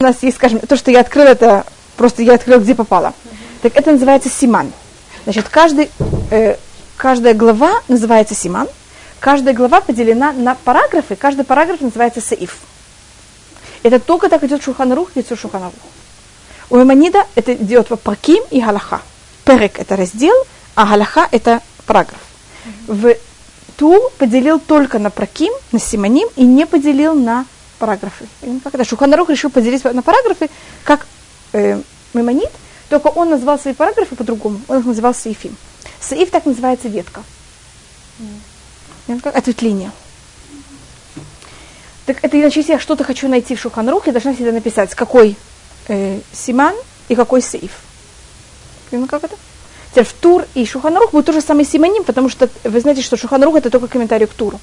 у нас есть, скажем, то, что я открыла, это просто я открыла, где попало. Так это называется симан. Значит, каждый, э, каждая глава называется симан. Каждая глава поделена на параграфы, каждый параграф называется саиф. Это только так идет Шуханарух, идет Шуханарух. У Эманида это идет в Паким и Галаха. Перек – это раздел, а Галаха – это параграф. В Ту поделил только на Праким, на Симоним и не поделил на параграфы. Это? Шуханарух решил поделить на параграфы, как э, Мемонит, только он назвал свои параграфы по-другому. Он их называл Саифим. Саиф так называется ветка. Как ответвление. Так это иначе, если я что-то хочу найти в Шуханрух, я должна всегда написать, какой э, Симан и какой Саиф. Ну как это? Теперь в Тур и Шуханрух будет тоже самый Симоним, потому что вы знаете, что Шуханрух это только комментарий к Туру.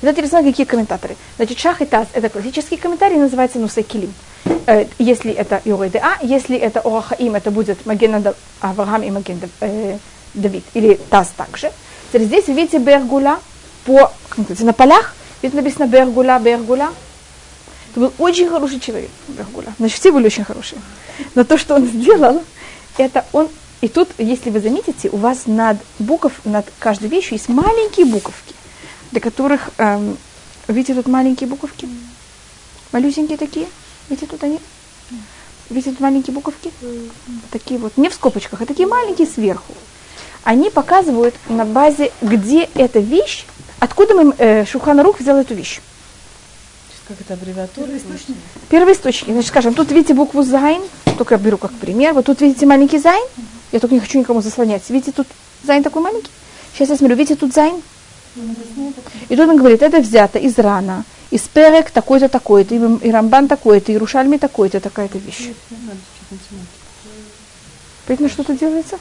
Знаете, интересно, какие комментаторы. Значит, Шах и Таз – это классический комментарий, называется Нусайкилим. Э, если это Юрейдеа, если это Орахаим, это будет Маген Авраам и Маген э, Давид, или Таз также. Теперь здесь вы видите Бергуля по, на полях, видите написано Бергуля, Бергуля. Это был очень хороший человек, Бергуля. Значит, все были очень хорошие. Но то, что он сделал, это он и тут, если вы заметите, у вас над букв, над каждой вещью есть маленькие буковки, для которых, эм, видите, тут маленькие буковки? Малюсенькие такие? Видите, тут они? Видите, тут маленькие буковки? Такие вот, не в скобочках, а такие маленькие сверху. Они показывают на базе, где эта вещь, откуда мы, э, Шулхан Арух взял эту вещь. Как это аббревиатура? Первоисточник. Первоисточник. Значит, скажем, тут видите букву Зайн, только я беру как пример. Вот тут видите маленький Зайн, я только не хочу никому заслонять. Видите, тут Зайн такой маленький? Сейчас я смотрю, видите, тут Зайн? И тут он говорит, это взято из Рана, из перек такой-то, такой-то, и Рамбам такой-то, Ерушалми такой-то, такая-то вещь. Понятно, что тут делается?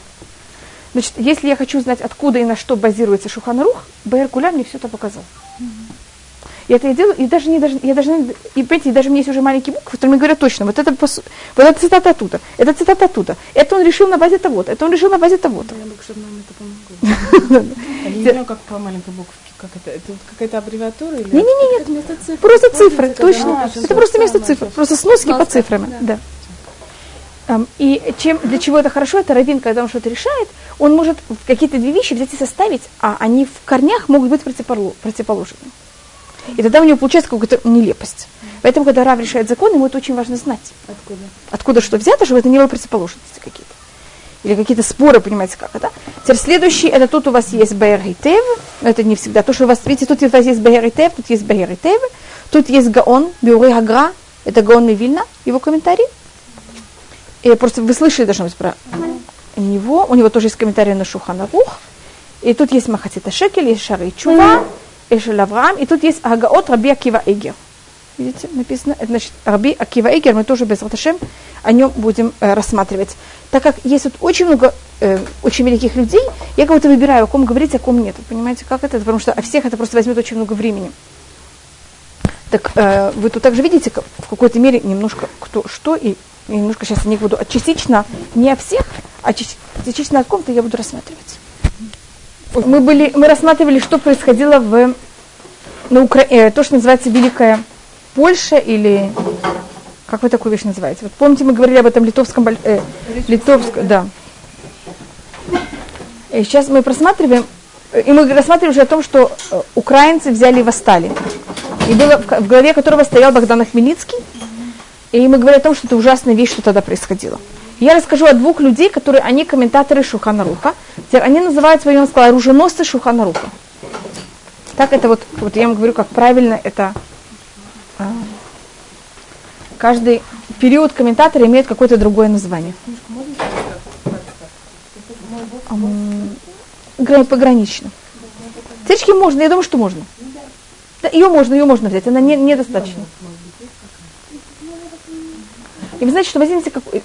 Значит, если я хочу знать, откуда и на что базируется Шулхан Арух, Беэр а-Гола мне все это показал. И это я делаю, и даже не даже, я даже, и понимаете, даже у меня есть уже маленькие буквы, которые мне говорят точно, вот это, вот это цитата оттуда, это цитата оттуда, это он решил на базе того-то, это он решил на базе того-то. Я бы, чтобы нам это помогло. Я не знаю, как по маленькой буковке, как это, это какая-то аббревиатура или? Не, не, не, нет, просто цифры, точно, это просто место цифр, просто сноски по цифрам, да. И чем, для чего это хорошо, это раввин, когда он что-то решает, он может какие-то две вещи взять и составить, а они в корнях могут быть противоположными. И тогда у него получается какая-то нелепость. Поэтому, когда Рав решает закон, ему это очень важно знать. Откуда? Откуда что взято, чтобы это не было противоположности какие-то. Или какие-то споры, понимаете, как это. Теперь следующий, это тут у вас есть Баэр и Тев. Это не всегда. То, что у вас, видите, тут у вас есть Баэр и Тев, тут есть Баэр и Тев. Тут есть Гаон, Биуры Гагра. Это Гаон Мивильна, его комментарий. И просто вы слышали, должно быть, про него. У него тоже есть комментарий на Шуханарух. И тут есть Махатита Шекель, есть Шары Чува. Эшель Авраам, и тут есть Агаот Раби Акива Эгер. Видите, написано, это значит Раби Акива Эгер, мы тоже без Раташем о нем будем э, рассматривать. Так как есть тут очень много э, очень великих людей, я кого-то выбираю, о ком говорить, о ком нет. Вы понимаете, как это? Потому что о всех это просто возьмет очень много времени. Так э, вы тут также видите в какой-то мере немножко кто что, и немножко сейчас не буду, а частично не о всех, а частично о ком-то я буду рассматривать. Мы, были, мы рассматривали, что происходило в, на Укра... э, то, что называется Великая Польша или как вы такую вещь называете? Вот помните, мы говорили об этом литовском, э, литовском, да. И сейчас мы просматриваем, э, и мы рассматривали уже о том, что э, украинцы взяли и восстали. И было в, в голове которого стоял Богдан Хмельницкий. И мы говорили о том, что это ужасная вещь, что тогда происходило. Я расскажу о двух людей, которые, они комментаторы Шуханаруха. Они называют своим сказала, оруженосцы Шуханаруха. Так это вот, вот я вам говорю, как правильно это... А, каждый период комментатора имеет какое-то другое название. Погранично. Цечки можно, я думаю, что можно. Да, ее можно, ее можно взять, она не, недостаточно. И вы знаете, что возьмите какой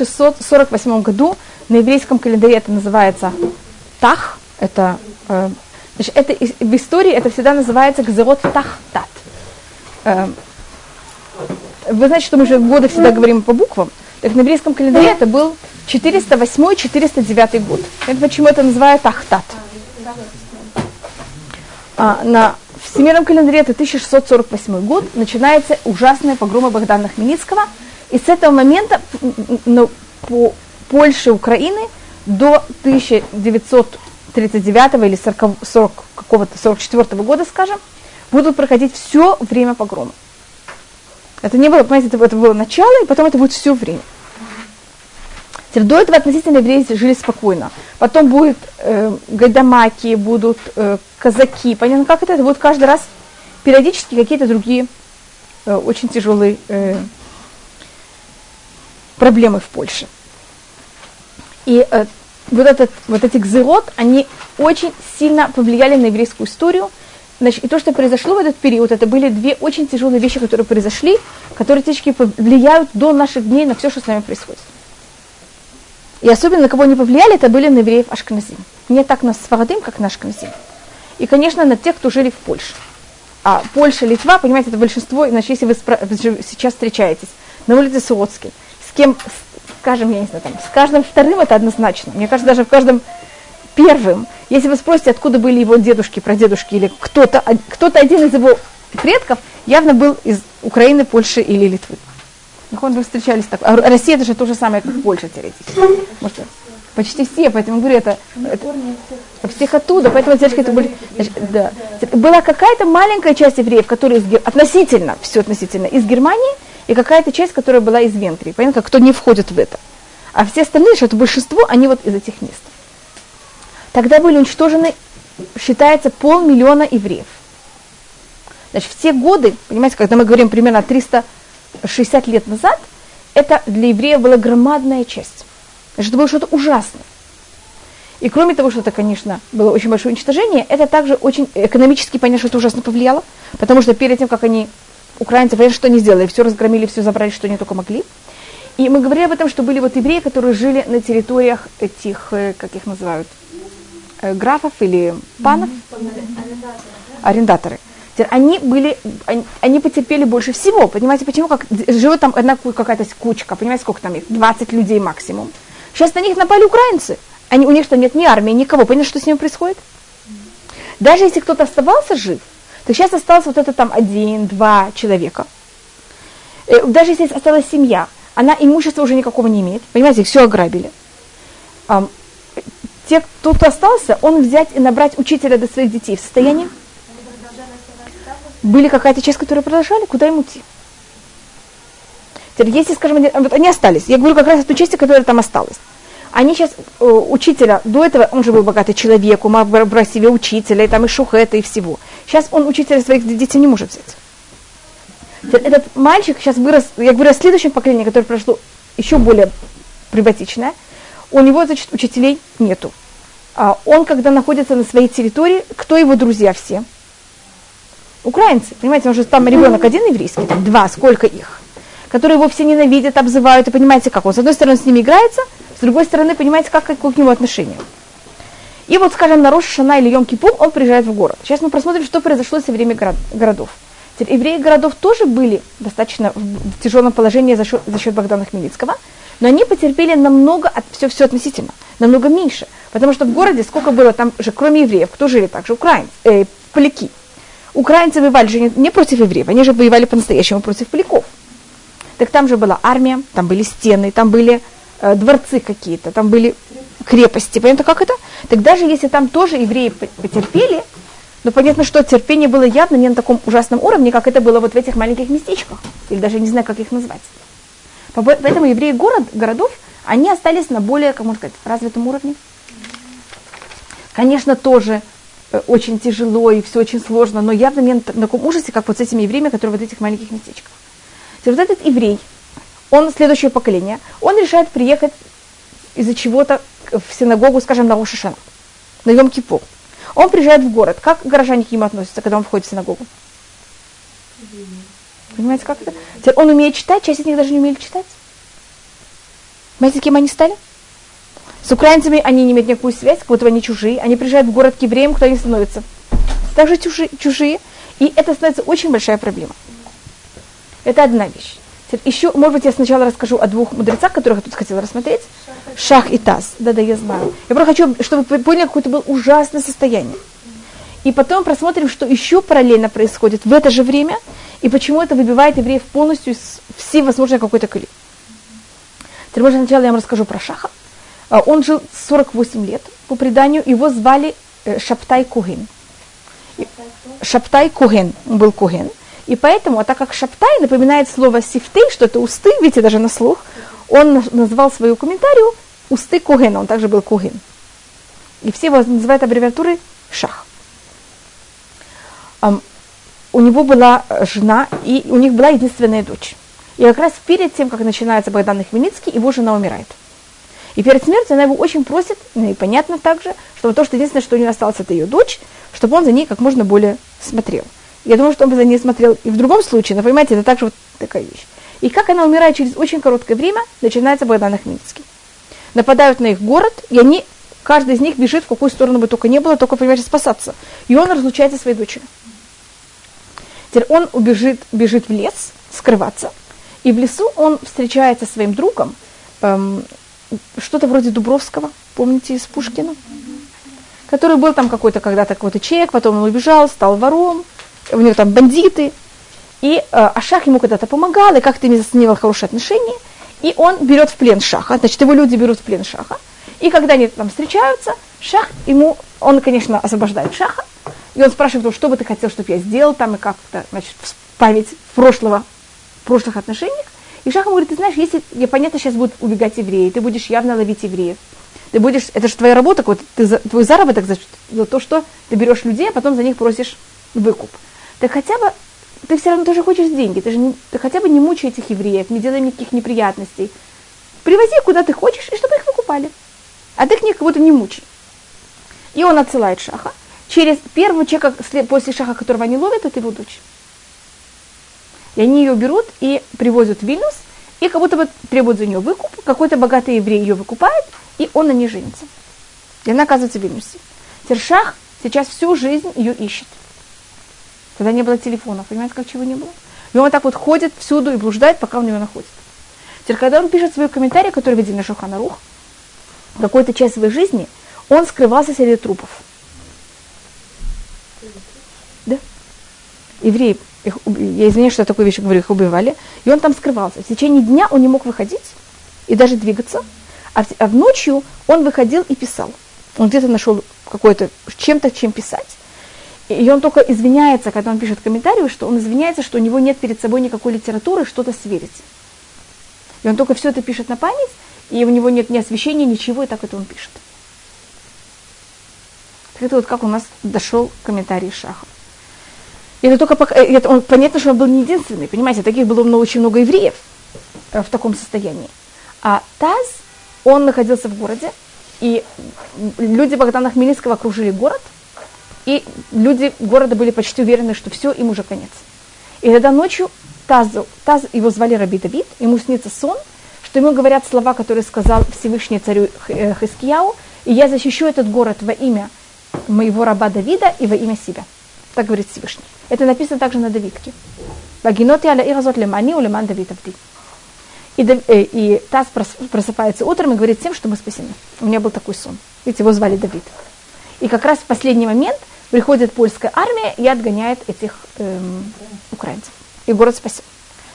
1648 году, на еврейском календаре это называется Тах, это, э, значит, это в истории это всегда называется Гзерот Тахтат. Э, вы знаете, что мы же годы всегда говорим по буквам, так на еврейском календаре это был 408-409 год. Это почему это называют Ахтат. А, на всемирном календаре это 1648 год, начинается ужасная погрома Богдана Хмельницкого – и с этого момента ну, по Польше, Украины до 1939 или 40, 40 какого-то 44 года, скажем, будут проходить все время погрома. Это не было, понимаете, это было начало, и потом это будет все время. До этого относительно евреи жили спокойно. Потом будут э, гайдамаки, будут э, казаки. Понятно, как это? Это будут каждый раз периодически какие-то другие э, очень тяжелые э, проблемы в Польше. И э, вот, этот, вот эти гзерот, они очень сильно повлияли на еврейскую историю. Значит, и то, что произошло в этот период, это были две очень тяжелые вещи, которые произошли, которые течки влияют до наших дней на все, что с нами происходит. И особенно на кого они повлияли, это были на евреев Ашкназим. Не так на Сфарадим, как на Ашкназим. И, конечно, на тех, кто жили в Польше. А Польша, Литва, понимаете, это большинство, иначе если вы сейчас встречаетесь на улице Суотской, с кем, скажем, я не знаю, там, с каждым вторым это однозначно. Мне кажется, даже в каждом первым, если вы спросите, откуда были его дедушки, прадедушки, или кто-то, кто-то один из его предков, явно был из Украины, Польши или Литвы. Нахон вы встречались так. А Россия это же то же самое, как Польша теоретически. Может, почти все, поэтому говорю, это, это всех оттуда, поэтому девочки это были, значит, да. Была какая-то маленькая часть евреев, которые из, относительно, все относительно, из Германии, и какая-то часть, которая была из Венгрии. Понятно, кто не входит в это. А все остальные, что это большинство, они вот из этих мест. Тогда были уничтожены, считается, полмиллиона евреев. Значит, в те годы, понимаете, когда мы говорим примерно 300 60 лет назад, это для евреев была громадная часть. Значит, это было что-то ужасное. И кроме того, что это, конечно, было очень большое уничтожение, это также очень экономически, понятно, что это ужасно повлияло, потому что перед тем, как они, украинцы, понятно, что они сделали, все разгромили, все забрали, что они только могли. И мы говорили об этом, что были вот евреи, которые жили на территориях этих, э, как их называют, э, графов или панов, арендаторы они были, они, они потерпели больше всего. Понимаете, почему? Как, живет там одна какая-то кучка, понимаете, сколько там их? 20 людей максимум. Сейчас на них напали украинцы. Они, у них что, нет ни армии, никого. Понимаете, что с ними происходит? Даже если кто-то оставался жив, то сейчас осталось вот это там один, два человека. Э, даже если осталась семья, она имущества уже никакого не имеет. Понимаете, их все ограбили. Те, кто остался, он взять и набрать учителя до своих детей в состоянии были какая-то часть, которая продолжали, куда им идти? Теперь, если, скажем, вот они остались, я говорю как раз о той части, которая там осталась. Они сейчас, э, учителя, до этого он же был богатый человек, ума брал себе учителя, и там и шухета, и всего. Сейчас он учителя своих детей не может взять. Этот мальчик сейчас вырос, я говорю о следующем поколении, которое прошло еще более прибатичное, у него, значит, учителей нету. А он, когда находится на своей территории, кто его друзья все? Украинцы, понимаете, он же там ребенок один еврейский, там два, сколько их, которые его все ненавидят, обзывают, и понимаете, как он, с одной стороны, с ними играется, с другой стороны, понимаете, как, как к нему отношение. И вот, скажем, на Рош Шана или Йом Кипур он приезжает в город. Сейчас мы посмотрим, что произошло со время город, городов. Теперь, евреи городов тоже были достаточно в тяжелом положении за счет, за счет Богдана Хмельницкого, но они потерпели намного, от, все, все относительно, намного меньше. Потому что в городе сколько было там же, кроме евреев, кто жили также? Украинцы, э, поляки. Украинцы воевали же не, не против евреев, они же воевали по-настоящему против поляков. Так там же была армия, там были стены, там были э, дворцы какие-то, там были крепости. Понятно, как это? Так даже если там тоже евреи потерпели, но понятно, что терпение было явно не на таком ужасном уровне, как это было вот в этих маленьких местечках. Или даже не знаю, как их назвать. Поэтому евреи город, городов, они остались на более, как можно сказать, развитом уровне. Конечно, тоже Э, очень тяжело и все очень сложно, но явно не на таком ужасе, как вот с этими евреями, которые в этих маленьких местечках. вот этот еврей, он следующее поколение, он решает приехать из-за чего-то в синагогу, скажем, на Рошашана, на Йом Кипур. Он приезжает в город. Как горожане к нему относятся, когда он входит в синагогу? Понимаете, как это? Теперь он умеет читать, часть из них даже не умели читать. Понимаете, кем они стали? С украинцами они не имеют никакую связь, как будто они чужие. Они приезжают в город к евреям, кто они становятся? Также чужие, чужие. И это становится очень большая проблема. Это одна вещь. Еще, может быть, я сначала расскажу о двух мудрецах, которых я тут хотела рассмотреть. Шах и Таз. Да-да, я знаю. Я просто хочу, чтобы вы поняли, какое это было ужасное состояние. И потом просмотрим, что еще параллельно происходит в это же время, и почему это выбивает евреев полностью из всей возможной какой-то коли. Теперь, может, сначала я вам расскажу про Шаха. А, он жил 48 лет, по преданию, его звали э, Шаптай Куген. Шаптай Куген, он был Куген. И поэтому, а так как Шаптай напоминает слово сифтей, что это усты, видите, даже на слух, он назвал свою комментарию усты Кугена, он также был Куген. И все его называют аббревиатурой Шах. У него была жена, и у них была единственная дочь. И как раз перед тем, как начинается Богдан Хмельницкий, его жена умирает. И перед смертью она его очень просит, ну и понятно также, что то, что единственное, что у нее осталось, это ее дочь, чтобы он за ней как можно более смотрел. Я думаю, что он бы за ней смотрел и в другом случае, но понимаете, это также вот такая вещь. И как она умирает через очень короткое время, начинается Богдан Хмельницкий. Нападают на их город, и они, каждый из них бежит, в какую сторону бы только не было, только, понимаете, спасаться. И он разлучается со своей дочерью. Теперь он убежит, бежит в лес, скрываться. И в лесу он встречается со своим другом, эм, что-то вроде Дубровского, помните, из Пушкина? Который был там какой-то когда-то какой-то человек, потом он убежал, стал вором, у него там бандиты. И э, а Шах ему когда-то помогал, и как-то не ним хорошие отношения. И он берет в плен Шаха, значит, его люди берут в плен Шаха. И когда они там встречаются, Шах ему, он, конечно, освобождает Шаха, и он спрашивает его, что бы ты хотел, чтобы я сделал там, и как-то, значит, память прошлого, прошлых отношениях. И Шах ему говорит, ты знаешь, если, я понятно, сейчас будут убегать евреи, ты будешь явно ловить евреев. Ты будешь, это же твоя работа, вот, ты, твой заработок за, за то, что ты берешь людей, а потом за них просишь выкуп ты хотя бы, ты все равно тоже хочешь деньги, ты же не, ты хотя бы не мучай этих евреев, не делай никаких неприятностей. Привози куда ты хочешь, и чтобы их выкупали. А ты их как будто не мучай. И он отсылает Шаха. Через первого человека после Шаха, которого они ловят, это его дочь. И они ее берут и привозят в Вильнюс, и как будто бы требуют за нее выкуп. Какой-то богатый еврей ее выкупает, и он на ней женится. И она оказывается в Вильнюсе. Тершах сейчас всю жизнь ее ищет. Тогда не было телефонов, понимаете, как чего не было? И он вот так вот ходит всюду и блуждает, пока он ее находит. Теперь, когда он пишет свой комментарий, который видели на Шухана Рух, какую-то часть своей жизни, он скрывался среди трупов. Да? Евреи, их, я извиняюсь, что я такую вещь говорю, их убивали, и он там скрывался. В течение дня он не мог выходить и даже двигаться, а, в, а в ночью он выходил и писал. Он где-то нашел какое-то чем-то, чем писать. И он только извиняется, когда он пишет комментарий, что он извиняется, что у него нет перед собой никакой литературы, что-то сверить. И он только все это пишет на память, и у него нет ни освещения, ничего, и так это он пишет. Так это вот как у нас дошел комментарий Шаха. И это только пока, это он, понятно, что он был не единственный, понимаете, таких было много, очень много евреев э, в таком состоянии. А Таз, он находился в городе, и люди Богдана Хмельницкого окружили город – и люди города были почти уверены, что все, им уже конец. И тогда ночью Тазу, Таз, его звали Раби Давид, ему снится сон, что ему говорят слова, которые сказал Всевышний царю э, Хискияу, и я защищу этот город во имя моего раба Давида и во имя себя. Так говорит Всевышний. Это написано также на Давидке. И, э, и Таз просыпается утром и говорит всем, что мы спасены. У меня был такой сон. Ведь его звали Давид. И как раз в последний момент приходит польская армия и отгоняет этих эм, украинцев. И город спасен.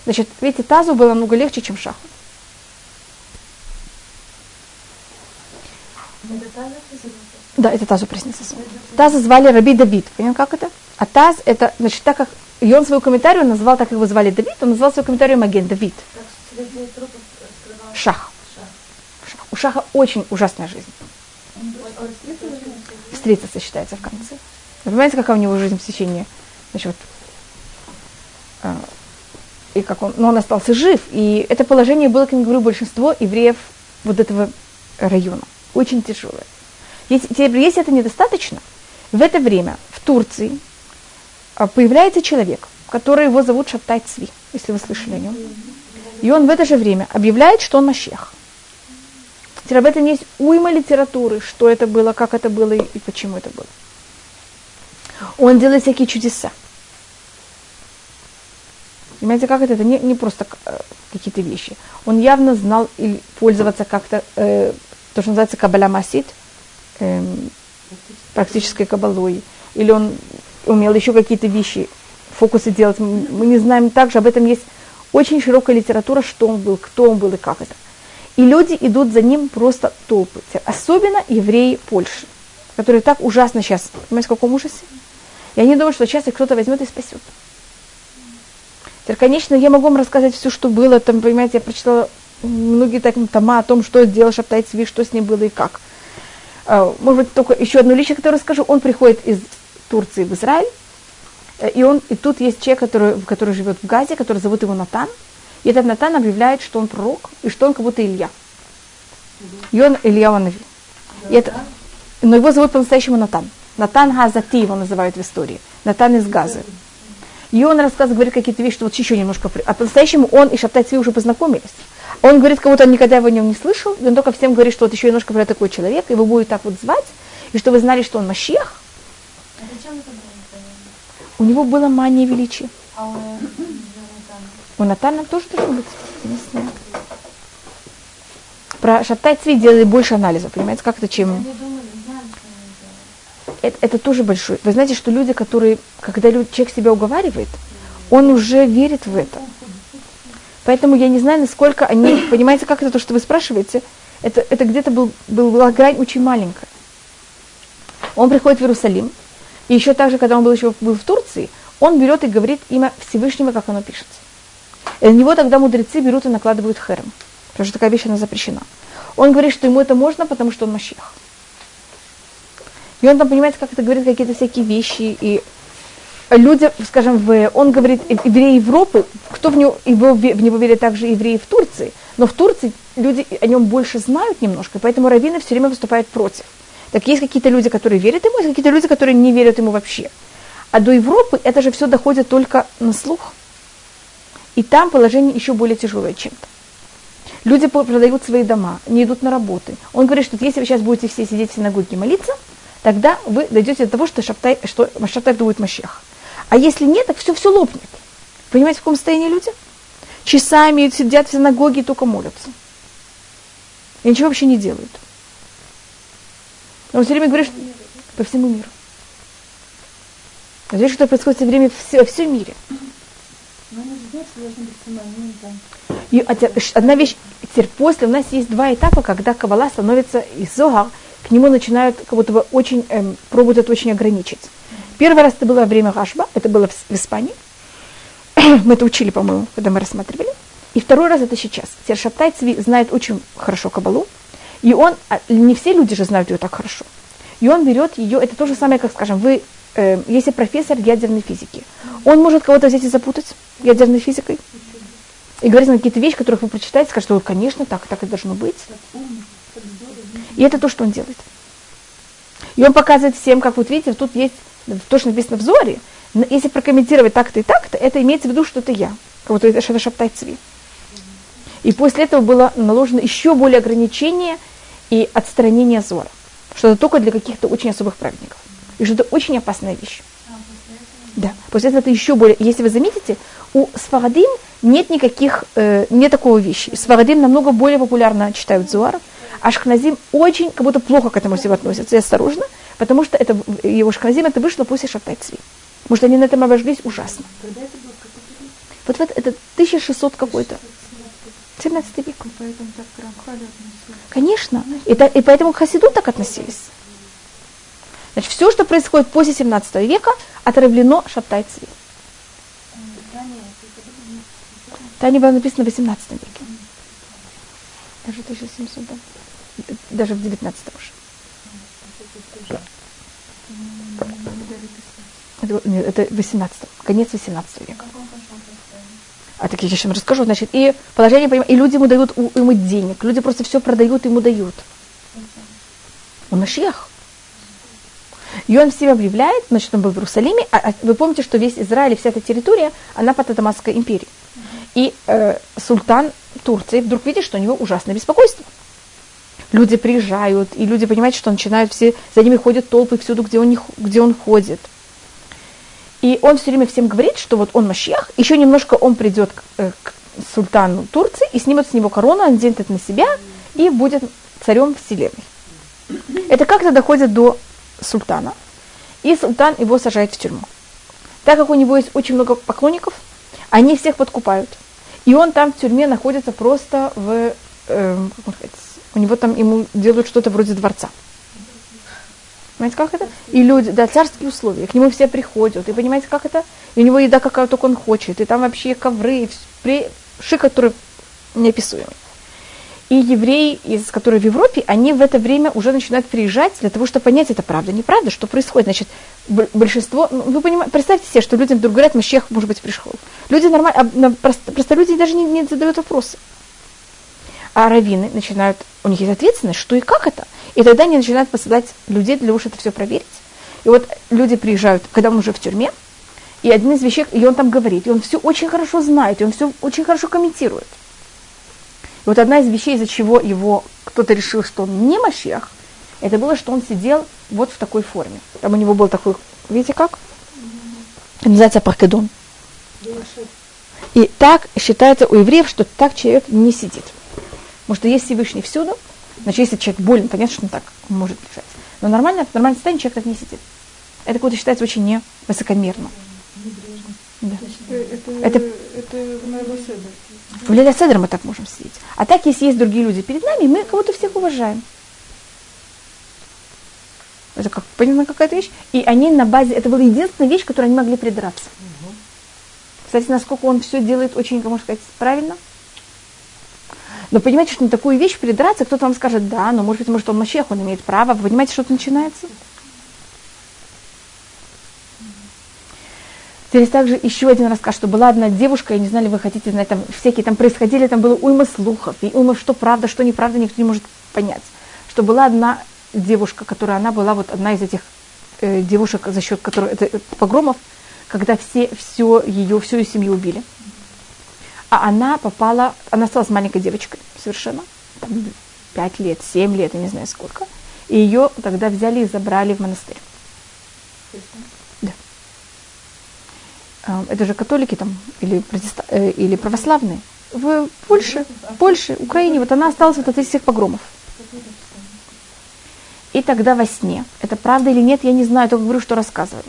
Значит, видите, Тазу было много легче, чем Шаху. Да, это Тазу приснился сон. Таза звали Раби Давид. Понимаете, как это? А Таз, это, значит, так как и он свою комментарию назвал, так как его звали Давид, он назвал свою комментарию Маген Давид. Шах. Шах. У Шаха очень ужасная жизнь. Встретиться считается в конце. Вы понимаете, какая у него жизнь в течение, значит, вот, а, и как он, но он остался жив, и это положение было, как я говорю, большинство евреев вот этого района. Очень тяжелое. Если, если это недостаточно, в это время в Турции а, появляется человек, который его зовут Шаптай Цви, если вы слышали о нем. И он в это же время объявляет, что он Машех. Об этом есть уйма литературы, что это было, как это было и, почему это было. Он делает всякие чудеса. Понимаете, как это? Это не, не просто э, какие-то вещи. Он явно знал и пользоваться как-то, э, то, что называется кабаля масит, э, практической кабалой. Или он умел еще какие-то вещи, фокусы делать. Мы не знаем также, об этом есть очень широкая литература, что он был, кто он был и как это. И люди идут за ним просто толпы. Особенно евреи Польши, которые так ужасно сейчас, понимаете, в каком ужасе? Я не думаю, что сейчас их кто-то возьмет и спасет. Теперь, конечно, я могу вам рассказать все, что было. Там, понимаете, я прочитала многие так, тома о том, что сделал Шаптай Цви, что с ним было и как. А, может быть, только еще одну личность, которую расскажу. Он приходит из Турции в Израиль, э, и, он, и тут есть человек, который, который живет в Газе, который зовут его Натан. И этот Натан объявляет, что он пророк, и что он как будто Илья. И он Илья Ванави. И это, но его зовут по-настоящему Натан. Натан Газати его называют в истории. Натан из Газы. И он рассказывает, говорит какие-то вещи, что вот еще немножко... А по-настоящему он и Шаптай Цви уже познакомились. Он говорит, как будто он никогда его о нем не слышал, и он только всем говорит, что вот еще немножко про такой человек, и вы будете так вот звать, и что вы знали, что он Машех. А у него была мания величия. А у Натана тоже должно быть. Знаю. Про Шаптай Цви делали больше анализа, понимаете, как это, чем это, это тоже большой. Вы знаете, что люди, которые, когда человек себя уговаривает, он уже верит в это. Поэтому я не знаю, насколько они, понимаете, как это то, что вы спрашиваете, это, это где-то был, был, была грань очень маленькая. Он приходит в Иерусалим, и еще так же, когда он был еще был в Турции, он берет и говорит имя Всевышнего, как оно пишется. И на него тогда мудрецы берут и накладывают херм, потому что такая вещь, она запрещена. Он говорит, что ему это можно, потому что он Машех. И он там, понимаете, как это говорит, какие-то всякие вещи. И люди, скажем, в, он говорит, евреи Европы, кто в него, его, в него верит также евреи в Турции, но в Турции люди о нем больше знают немножко, поэтому раввины все время выступают против. Так есть какие-то люди, которые верят ему, есть какие-то люди, которые не верят ему вообще. А до Европы это же все доходит только на слух. И там положение еще более тяжелое чем-то. Люди продают свои дома, не идут на работы. Он говорит, что если вы сейчас будете все сидеть в синагоге и молиться, тогда вы дойдете до того, что Шаптай, что Шаптай будет Машех. А если нет, так все, все лопнет. Понимаете, в каком состоянии люди? Часами сидят в синагоге и только молятся. И ничего вообще не делают. Он все время говорит, что по всему миру. Видишь, что происходит все время во всем мире. И одна вещь, теперь после у нас есть два этапа, когда Кабала становится из Зогар – к нему начинают как будто бы очень, эм, пробуют это очень ограничить. Первый раз это было во время Гашба, это было в, в Испании. мы это учили, по-моему, когда мы рассматривали. И второй раз это сейчас. Сершаптай Цви знает очень хорошо Кабалу, и он, а, не все люди же знают ее так хорошо. И он берет ее, это то же самое, как, скажем, вы, э, если профессор ядерной физики, он может кого-то взять и запутать ядерной физикой, и говорить на какие-то вещи, которых вы прочитаете, скажете, что, конечно, так, так и должно быть. И это то, что он делает. И он показывает всем, как вот видите, тут есть то, что написано в Зоре. Если прокомментировать так-то и так-то, это имеется в виду, что это я. Как вот это шаптай цви. И после этого было наложено еще более ограничение и отстранение Зора. Что это только для каких-то очень особых праведников. И что это очень опасная вещь. Да, после этого это еще более... Если вы заметите, у Сфарадим нет никаких, э, нет такого вещи. Сфарадим намного более популярно читают Зуар, Ашхназим очень как будто плохо к этому всему относятся, и осторожно, потому что это, его Ашхназим это вышло после Шабтай Цви. Потому что они на этом обожглись ужасно. Вот, вот это 1600 какой-то. 17 век. Конечно. И, и поэтому к Хасиду так относились. Значит, все, что происходит после 17 века, отравлено Шабтай Цви. Таня было написано в 18 веке. Даже 1700, да даже в 19 уже. Это, это 18 конец 18 века. А так я сейчас расскажу. Значит, и положение, и люди ему дают ему денег, люди просто все продают, ему дают. Он Машех. И он всем объявляет, значит, он был в Иерусалиме, а, а вы помните, что весь Израиль, вся эта территория, она под Атамасской империей. И э, султан Турции вдруг видит, что у него ужасное беспокойство люди приезжают, и люди понимают, что начинают все, за ними ходят толпы всюду, где он, не, где он ходит. И он все время всем говорит, что вот он Машех, еще немножко он придет к, э, к султану Турции и снимут с него корону, он наденет это на себя и будет царем вселенной. Это как-то доходит до султана, и султан его сажает в тюрьму. Так как у него есть очень много поклонников, они всех подкупают. И он там в тюрьме находится просто в, э, как сказать, у него там ему делают что-то вроде дворца. Понимаете, как это? И люди, да, царские условия, к нему все приходят, и понимаете, как это? И у него еда какая только он хочет, и там вообще ковры, и при... шик, который неописуемый. И евреи, из, которые в Европе, они в это время уже начинают приезжать для того, чтобы понять, это правда, неправда, что происходит. Значит, большинство, ну, вы понимаете, представьте себе, что людям вдруг говорят, Машех, может быть, пришел. Люди нормально, просто, просто люди даже не, не задают вопросы. А раввины начинают, у них есть ответственность, что и как это. И тогда они начинают посылать людей для того, чтобы это все проверить. И вот люди приезжают, когда он уже в тюрьме, и один из вещей, и он там говорит, и он все очень хорошо знает, и он все очень хорошо комментирует. И вот одна из вещей, из-за чего его кто-то решил, что он не Машех, это было, что он сидел вот в такой форме. Там у него был такой, видите как? Это называется паркедон. И так считается у евреев, что так человек не сидит. Потому что есть Всевышний всюду, значит, если человек болен, понятно, что он так может лежать. Но нормально, в нормальном состоянии человек так не сидит. Это какое-то считается очень не высокомерно. Да. Это, это, это, это в Лиля Седер мы так можем сидеть. А так, если есть другие люди перед нами, мы кого-то всех уважаем. Это как, понятно, какая-то вещь. И они на базе, это была единственная вещь, которой они могли придраться. Кстати, насколько он все делает очень, можно сказать, правильно. Но понимаете, что на такую вещь придраться, кто-то вам скажет, да, но может быть, может он мощех, он имеет право. Вы понимаете, что тут начинается? Здесь также еще один рассказ, что была одна девушка, я не знаю, ли вы хотите знать, там всякие там происходили, там было уйма слухов, и уйма, что правда, что неправда, никто не может понять. Что была одна девушка, которая, она была вот одна из этих э, девушек, за счет которых, это, это погромов, когда все, все ее, всю ее семью убили. А она попала, она осталась маленькой девочкой совершенно, там, 5 лет, 7 лет, я не знаю сколько. И ее тогда взяли и забрали в монастырь. А, это же католики там, или, протеста, э, или православные, в Польше, Польше, Украине, вот она осталась вот от этих всех погромов. И тогда во сне, это правда или нет, я не знаю, только говорю, что рассказывали.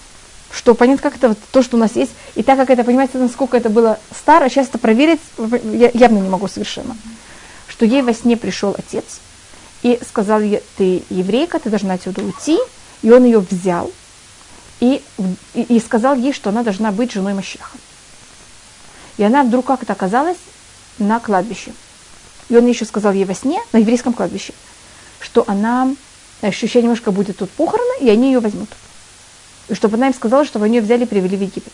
Что понять, как это вот, то, что у нас есть, и так как это, понимаете, насколько это было старо, сейчас это проверить я явно не могу совершенно. Что ей во сне пришел отец и сказал ей, ты еврейка, ты должна отсюда уйти, и он ее взял, и, и, и сказал ей, что она должна быть женой Мащеха. И она вдруг как-то оказалась на кладбище. И он еще сказал ей во сне, на еврейском кладбище, что она, еще, еще немножко будет тут похорона, и они ее возьмут. И чтобы она им сказала, чтобы они ее взяли и привели в Египет.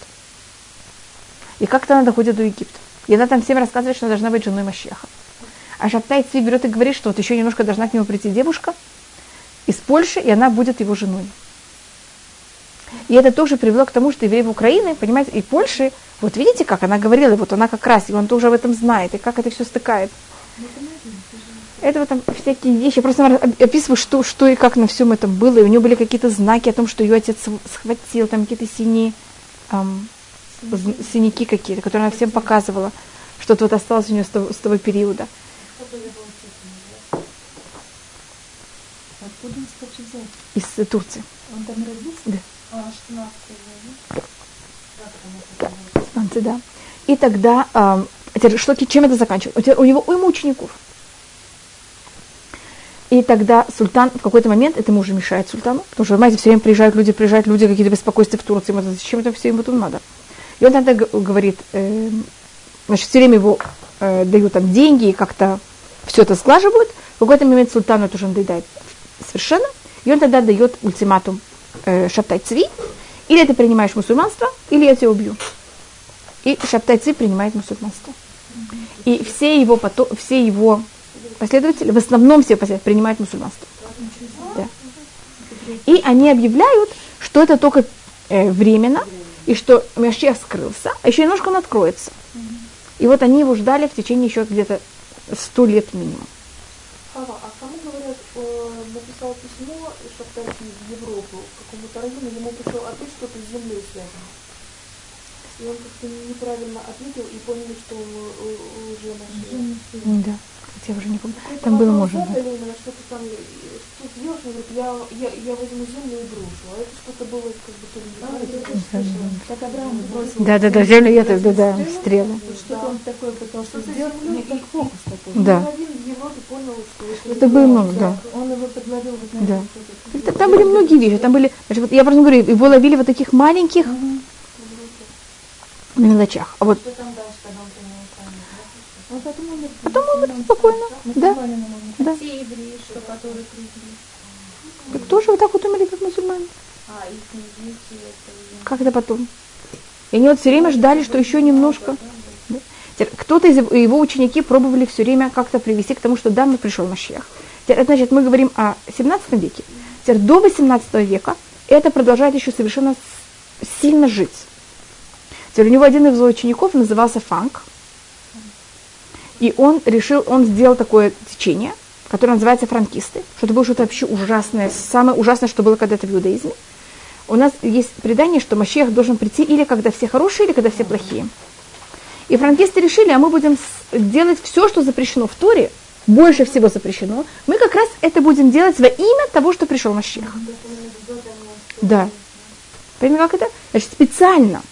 И как-то она доходит до Египта. И она там всем рассказывает, что она должна быть женой Мащеха. А Шаптай Цви берет и говорит, что вот еще немножко должна к нему прийти девушка из Польши, и она будет его женой. И это тоже привело к тому, что евреи в Украине, понимаете, и Польши, вот видите, как она говорила, вот она как раз, и он тоже об этом знает, и как это все стыкает. Это вот там всякие вещи. Я просто описываю, что, что и как на всем этом было. И у нее были какие-то знаки о том, что ее отец схватил, там какие-то синие, эм, синяки какие-то, которые она всем показывала. Что-то вот осталось у нее с того, с того периода. Из Турции. Он там родился? Да. Станции, да. И тогда, э, что, чем это заканчивается? У него уйма учеников. И тогда султан в какой-то момент, это ему уже мешает султану, потому что, понимаете, все время приезжают люди, приезжают люди, какие-то беспокойства в Турции, вот, зачем это все ему тут надо? И он тогда говорит, э, значит, все время его э, дают там деньги и как-то все это сглаживают. В какой-то момент султану это уже надоедает совершенно, и он тогда дает ультиматум э, шаптай цви, или ты принимаешь мусульманство, или я тебя убью. И шаптай цви принимает мусульманство. И все его, потом, все его последователи, в основном все последователи принимают мусульманство. Да. И они объявляют, что это только э, временно, и что Машех скрылся, а еще немножко он откроется. И вот они его ждали в течение еще где-то сто лет минимум. Хава, а кому говорят, написал письмо Шаптайский в Европу, району, ему пришел ответ, что-то с землей связано? и он как-то неправильно ответил и поняли, что уже нашел. Да. Я уже не помню. Там было можно. Или именно что-то там, что он говорит, я, я, я возьму землю и брошу. А это что-то было как бы то ли Как Авраам бросил. Да, да, да, землю я тогда, да, стрелы. Что-то он такое пытался сделать, не как фокус такой. Да. что Это было много, да. Он его подловил, Да. что Там были многие вещи. Там были, я просто говорю, его ловили вот таких маленьких мелочах. А вот Что там дальше, когда что Он потом умер. он спокойно, да, да. Те евреи, что которые пришли. Так тоже вот так вот умерли, как мусульмане. А, их дети, это... Как это потом? И они вот все время ждали, что еще немножко. Кто-то из его- ученики пробовали все время как-то привести к тому, что да, мы пришел Машех. Это значит, мы говорим о 17 веке. Теперь до 18 века это продолжает еще совершенно сильно жить. Теперь у него один из его учеников назывался Фанк. И он решил, он сделал такое течение, которое называется франкисты, что это было что-то вообще ужасное, самое ужасное, что было когда-то в иудаизме. У нас есть предание, что Машех должен прийти или когда все хорошие, или когда все плохие. И франкисты решили, а мы будем делать все, что запрещено в Торе, больше всего запрещено. Мы как раз это будем делать во имя того, что пришел Машех. Да. Понимаете, как это? Значит, специально.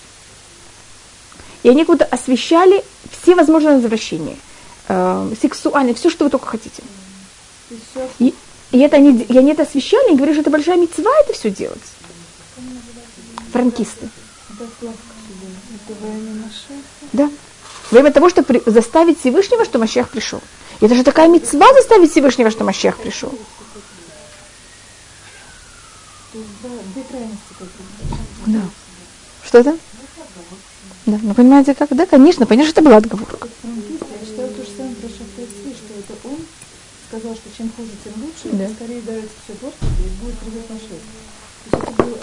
И они как будто освещали все возможные извращения. Э, сексуальные, все, что вы только хотите. И, и это они, и они это освещали, и говорили, что это большая мецва это все делать. Франкисты. Да. Во имя того, чтобы заставить Всевышнего, что Машех пришел. И это же такая мецва заставить Всевышнего, что Машех пришел. Да. Что это? Да, ну понимаете, как? Да, конечно, понятно, что это была отговорка. Франкисты, я считаю то же самое про Шафтайцви, что это он сказал, что чем хуже, тем лучше, Да. скорее дается все портить и будет. То есть это был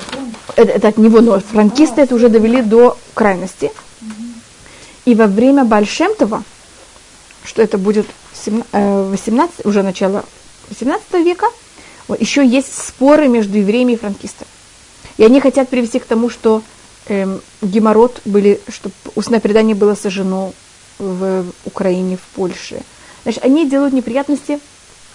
Это, это от него, но франкисты это уже довели до крайности. И во время Бальшемтова, что это будет семна- э, 18, уже начало 18 века, еще есть споры между евреями и франкистами. И они хотят привести к тому, что эм, геморрот были, что устное предание было сожжено в Украине, в Польше. Значит, они делают неприятности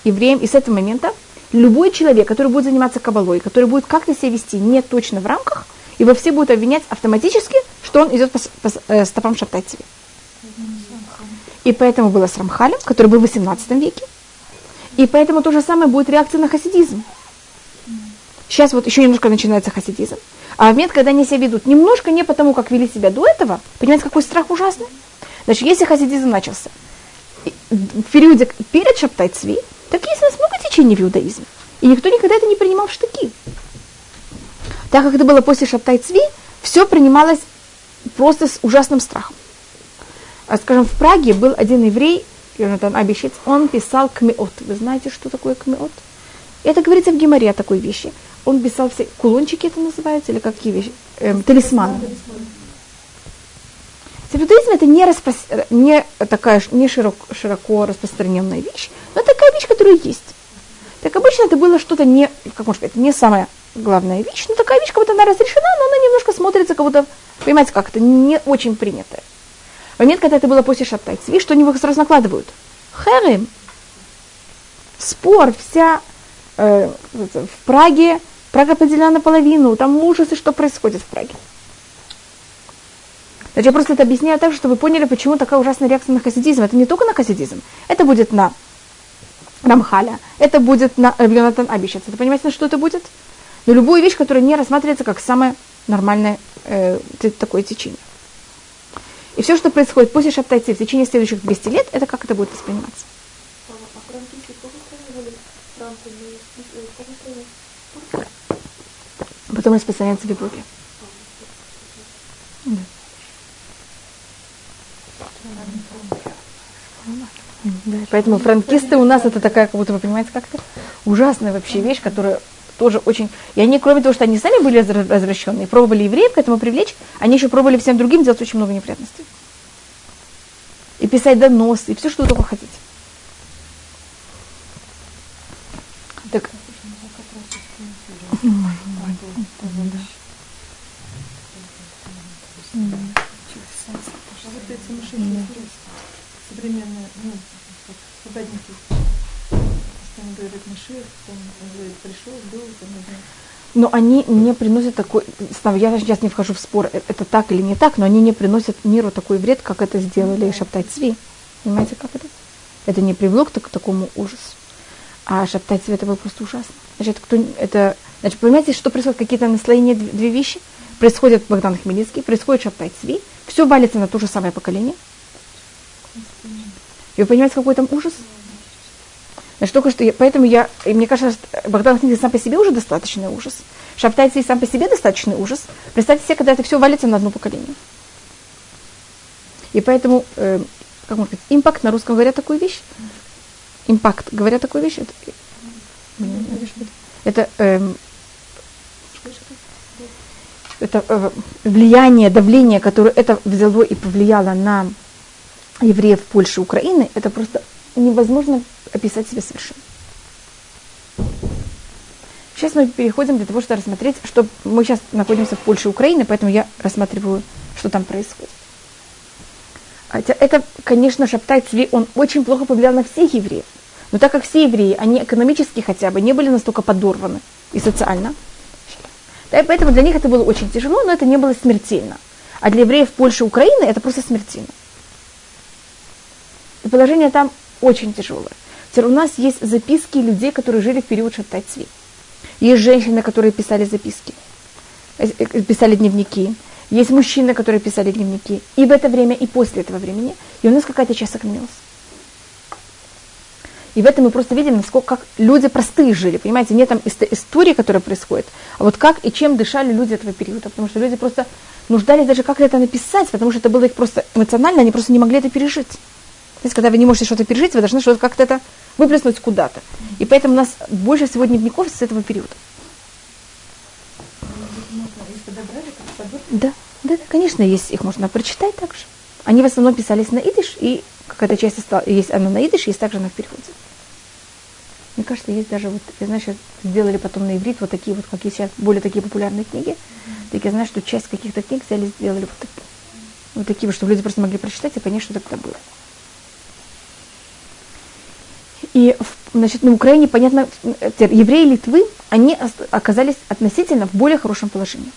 евреям, и с этого момента любой человек, который будет заниматься кабалой, который будет как-то себя вести не точно в рамках, его все будут обвинять автоматически, что он идет по, по э, стопам Шаптайцеви. И поэтому было с Рамхалем, который был в 18 веке. И поэтому то же самое будет реакция на хасидизм. Сейчас вот еще немножко начинается хасидизм. А в момент, когда они себя ведут немножко не потому, как вели себя до этого, понимаете, какой страх ужасный? Значит, если хасидизм начался в периоде перед Шаптайцви, так есть у нас много течений в иудаизме. И никто никогда это не принимал в штыки. Так как это было после Шаптайцви, все принималось просто с ужасным страхом. А, скажем, в Праге был один еврей, Йонатан Абишец, он писал кмеот. Вы знаете, что такое кмеот? Это говорится в Геморе о такой вещи. Он писал все кулончики, это называется, или какие вещи? Эм, талисманы. В иудаизме это не, распрос- не такая не широк- широко распространенная вещь, но такая вещь, которая есть. Так обычно это было что-то не, как можно сказать, не самая главная вещь, но такая вещь, как будто она разрешена, но она немножко смотрится, как будто, понимаете, как это не очень принятая. Момент, когда это было после Шаптайцви, что они его сразу накладывают? Херем. Спор, вся э, в Праге, Прага поделена наполовину, там ужасы, что происходит в Праге. Значит, я просто это объясняю так, чтобы вы поняли, почему такая ужасная реакция на хасидизм. Это не только на хасидизм, это будет на Рамхаля, это будет на Йонатан Абишец. Это понимаете, на что это будет? На любую вещь, которая не рассматривается как самое нормальное э, такое течение. И все, что происходит после Шаптайцы в течение следующих 200 лет, это как это будет восприниматься. Потом распространяется в Европе. Да. Да, поэтому франкисты у нас это такая, как будто вы понимаете, как-то ужасная вообще вещь, которая тоже очень... И они, кроме того, что они сами были развращенные, пробовали евреев к этому привлечь, они еще пробовали всем другим делать очень много неприятностей. И писать донос, и все, что вы только хотите. Так, Современные, ну, Машир, там, говорит, пришел, был, там. Но они не приносят такой, я сейчас не вхожу в спор, э- это так или не так, но они не приносят миру такой вред, как это сделали Шаптай Цви. Понимаете, как это? Это не привело к так- такому ужасу. А Шаптай Цви это было просто ужасно. Значит, кто, это, значит, понимаете, что происходит? Какие-то наслоения, дв- две вещи. Происходит Богдан Хмельницкий, происходит Шаптай Цви, все валится на то же самое поколение. И вы понимаете, какой там ужас? Значит, только что, я- поэтому я, и мне кажется, Богдан Хмельницкий сам по себе уже достаточный ужас. Шаптай Цви сам по себе достаточный ужас. Представьте себе, когда это все валится на одно поколение. И поэтому, э, как можно сказать, импакт на русском говорят такую вещь. Импакт, говорят такую вещь. Это, это что? это, э, влияние, давление, которое это взяло и повлияло на евреев Польши и Украины, это просто невозможно описать себе совершенно. Сейчас мы переходим для того, чтобы рассмотреть, что мы сейчас находимся в Польше и Украине, поэтому я рассматриваю, что там происходит. Хотя это, конечно, Шаптай Цви, он очень плохо повлиял на всех евреев. Но так как все евреи, они экономически хотя бы не были настолько подорваны и социально, да, и поэтому для них это было очень тяжело, но это не было смертельно. А для евреев Польши и Украины это просто смертельно. И положение там очень тяжелое. У нас есть записки людей, которые жили в период Шаптай Цви. Есть женщины, которые писали записки, э, писали дневники. Есть мужчины, которые писали дневники. И в это время, и после этого времени. И у нас какая-то часть сохранилась. И в этом мы просто видим, насколько как люди простые жили. Понимаете, не там ист- истории, которые происходят, а вот как и чем дышали люди этого периода. Потому что люди просто нуждались даже как это написать, потому что это было их просто эмоционально, они просто не могли это пережить. То есть, когда вы не можете что-то пережить, вы должны что-то как-то это выплеснуть куда-то. И поэтому у нас больше всего дневников с этого периода. Да, да, да, конечно, есть, их можно прочитать также. Они в основном писались на идиш, и какая-то часть осталась, есть она на идиш, есть также на переводе. Мне кажется, есть даже вот, я знаю, сейчас сделали потом на иврит вот такие вот, как есть сейчас, более такие популярные книги. Так я знаю, что часть каких-то книг взяли, сделали вот такие. Вот такие, чтобы люди просто могли прочитать и понять, что это было. И, значит, на Украине, понятно, э, евреи Литвы, они оказались относительно в более хорошем положении.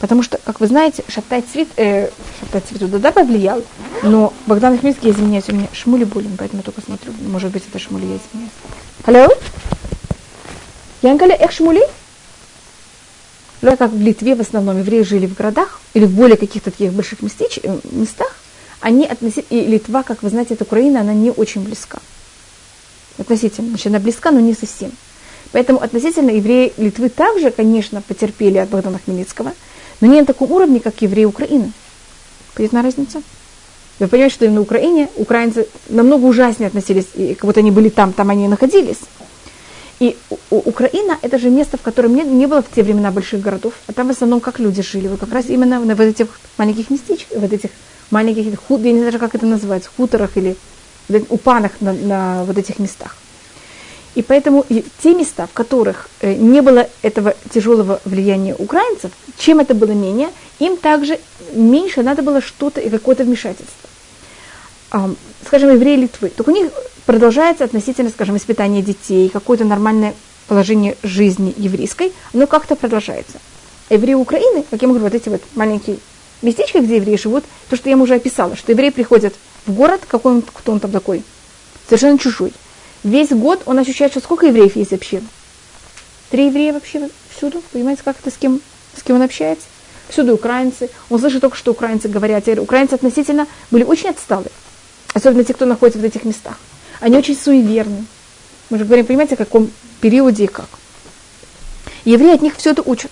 Потому что, как вы знаете, Шаптай Цвет, э, Шаптай Цвету да повлиял, но Богдан Хмельницкий, я извиняюсь, у меня Шмули болен, поэтому я только смотрю. Может быть, это Шмули, я извиняюсь. Алло? Янгаля, эх Шмули? Ну, как в Литве в основном евреи жили в городах или в более каких-то таких больших местеч, э, местах, они относительно, и Литва, как вы знаете, от Украины, она не очень близка. Относительно, значит, она близка, но не совсем. Поэтому относительно евреи Литвы также, конечно, потерпели от Богдана Хмельницкого, но не на таком уровне, как евреи Украины. Понятна разница? Вы понимаете, что и на Украине украинцы намного ужаснее относились, и как будто они были там, там они и находились. И Украина это же место, в котором не, не было в те времена больших городов, а там в основном как люди жили. Вот как раз именно на вот этих маленьких местечках, вот этих маленьких, худ, я не знаю, как это называется, хуторах или этих упанах на, на вот этих местах. И поэтому те места, в которых э, не было этого тяжелого влияния украинцев, чем это было менее, им также меньше надо было что-то и какое-то вмешательство. Скажем, евреи Литвы, только у них продолжается относительно, скажем, воспитание детей, какое-то нормальное положение жизни еврейской, оно как-то продолжается. Евреи Украины, как я говорю, вот эти вот маленькие местечки, где евреи живут, то, что я им уже описала, что евреи приходят в город, какой он, кто он там такой, совершенно чужой. Весь год он ощущает, что сколько евреев есть вообще? Три еврея вообще всюду, понимаете, как это с кем, с кем он общается? Всюду украинцы. Он слышит только, что украинцы говорят. Теперь украинцы относительно были очень отсталые. Особенно те, кто находится в этих местах. Они очень суеверны. Мы же говорим, понимаете, о каком периоде и как. Евреи от них все это учат.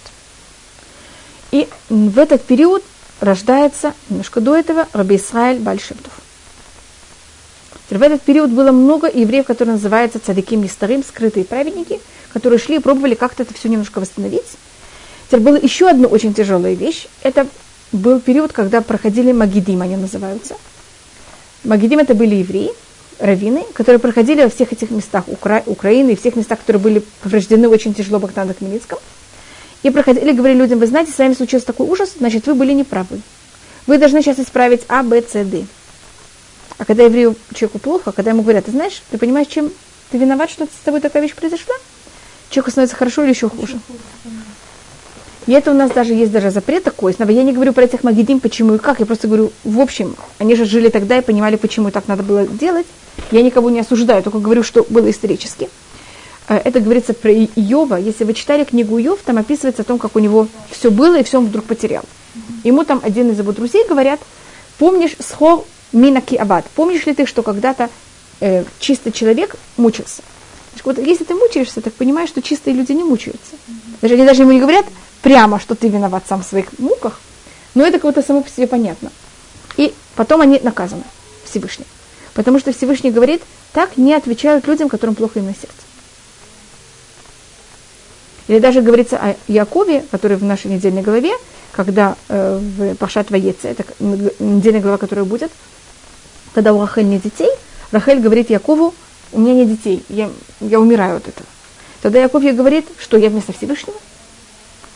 И в этот период рождается, немножко до этого, Раби Исраиль Бальшемтов. В этот период было много евреев, которые называются цадиким нестарым, скрытые праведники, которые шли и пробовали как-то это все немножко восстановить. Теперь была еще одна очень тяжелая вещь. Это был период, когда проходили Магидим, они называются. Магидим это были евреи, раввины, которые проходили во всех этих местах Укра- Украины, и всех местах, которые были повреждены очень тяжело Богданом Хмельницком. И проходили, говорили людям, вы знаете, с вами случился такой ужас, значит, вы были неправы. Вы должны сейчас исправить А, Б, С, Д. А когда еврею человеку плохо, когда ему говорят, ты знаешь, ты понимаешь, чем ты виноват, что с тобой такая вещь произошла? Человеку становится хорошо или еще хуже? И это у нас даже есть даже запрет такой. Я не говорю про этих магидим, почему и как. Я просто говорю, в общем, они же жили тогда и понимали, почему так надо было делать. Я никого не осуждаю, только говорю, что было исторически. Э, это говорится про Иова. Если вы читали книгу Иов, там описывается о том, как у него все было, и все он вдруг потерял. Ему там один из его друзей говорят, помнишь схор минаки абад, помнишь ли ты, что когда-то э, чистый человек мучился? Вот если ты мучаешься, так понимаешь, что чистые люди не мучаются. Даже, они даже ему не говорят, прямо, что ты виноват сам в своих муках, но это как-то само по себе понятно. И потом они наказаны Всевышним. Потому что Всевышний говорит, так не отвечают людям, которым плохо им на сердце. Или даже говорится о Якове, который в нашей недельной главе, когда э, в Пашат Ваеце, это недельная глава, которая будет, когда у Рахель нет детей, Рахель говорит Якову, у меня нет детей, я, я умираю от этого. Тогда Яков ей говорит, что я вместо Всевышнего.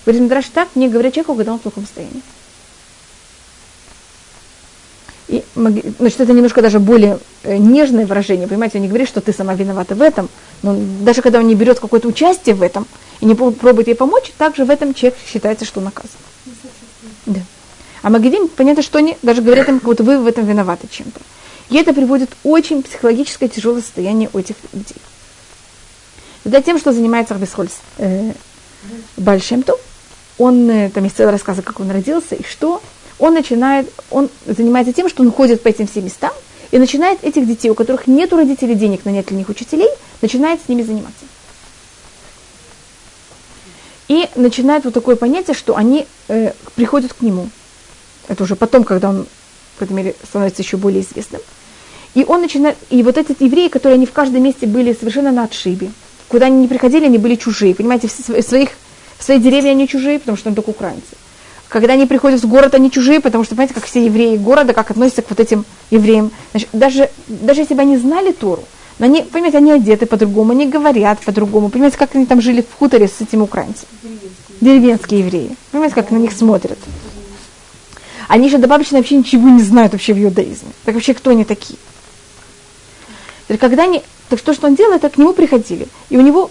Говорит, Мидраш так не говорят человеку, когда он в плохом состоянии. И, значит, это немножко даже более э, нежное выражение, понимаете, он не говорит, что ты сама виновата в этом, но даже когда он не берет какое-то участие в этом и не пробует ей помочь, также в этом человек считается, что наказан. Да. А Магидим, понятно, что они даже говорят им, будто вы в этом виноваты чем-то. И это приводит очень психологическое тяжелое состояние у этих людей. Тогда тем, что занимается Рабисхольц э, Бальшемту, он, э, там есть целый рассказ, как он родился и что, он начинает, он занимается тем, что он ходит по этим всем местам и начинает этих детей, у которых нет у родителей денег нанять для них учителей, начинает с ними заниматься. И начинает вот такое понятие, что они э, приходят к нему. Это уже потом, когда он, в какой-то мере, становится еще более известным. И он начинает, и вот эти евреи, которые они в каждом месте были совершенно на отшибе, куда они не приходили, они были чужие, понимаете, в своих, в своей деревне они чужие, потому что они только украинцы. Когда они приходят в город, они чужие, потому что, понимаете, как все евреи города, как относятся к вот этим евреям. Значит, даже, даже если бы они знали Тору, но они, понимаете, они одеты по-другому, они говорят по-другому. Понимаете, как они там жили в хуторе с этими украинцами? Деревенские, Деревенские евреи. Понимаете, как на них смотрят? Они же добавочно вообще ничего не знают вообще в иудаизме. Так вообще кто они такие? Когда они, так то, что он делал, это к нему приходили. И у него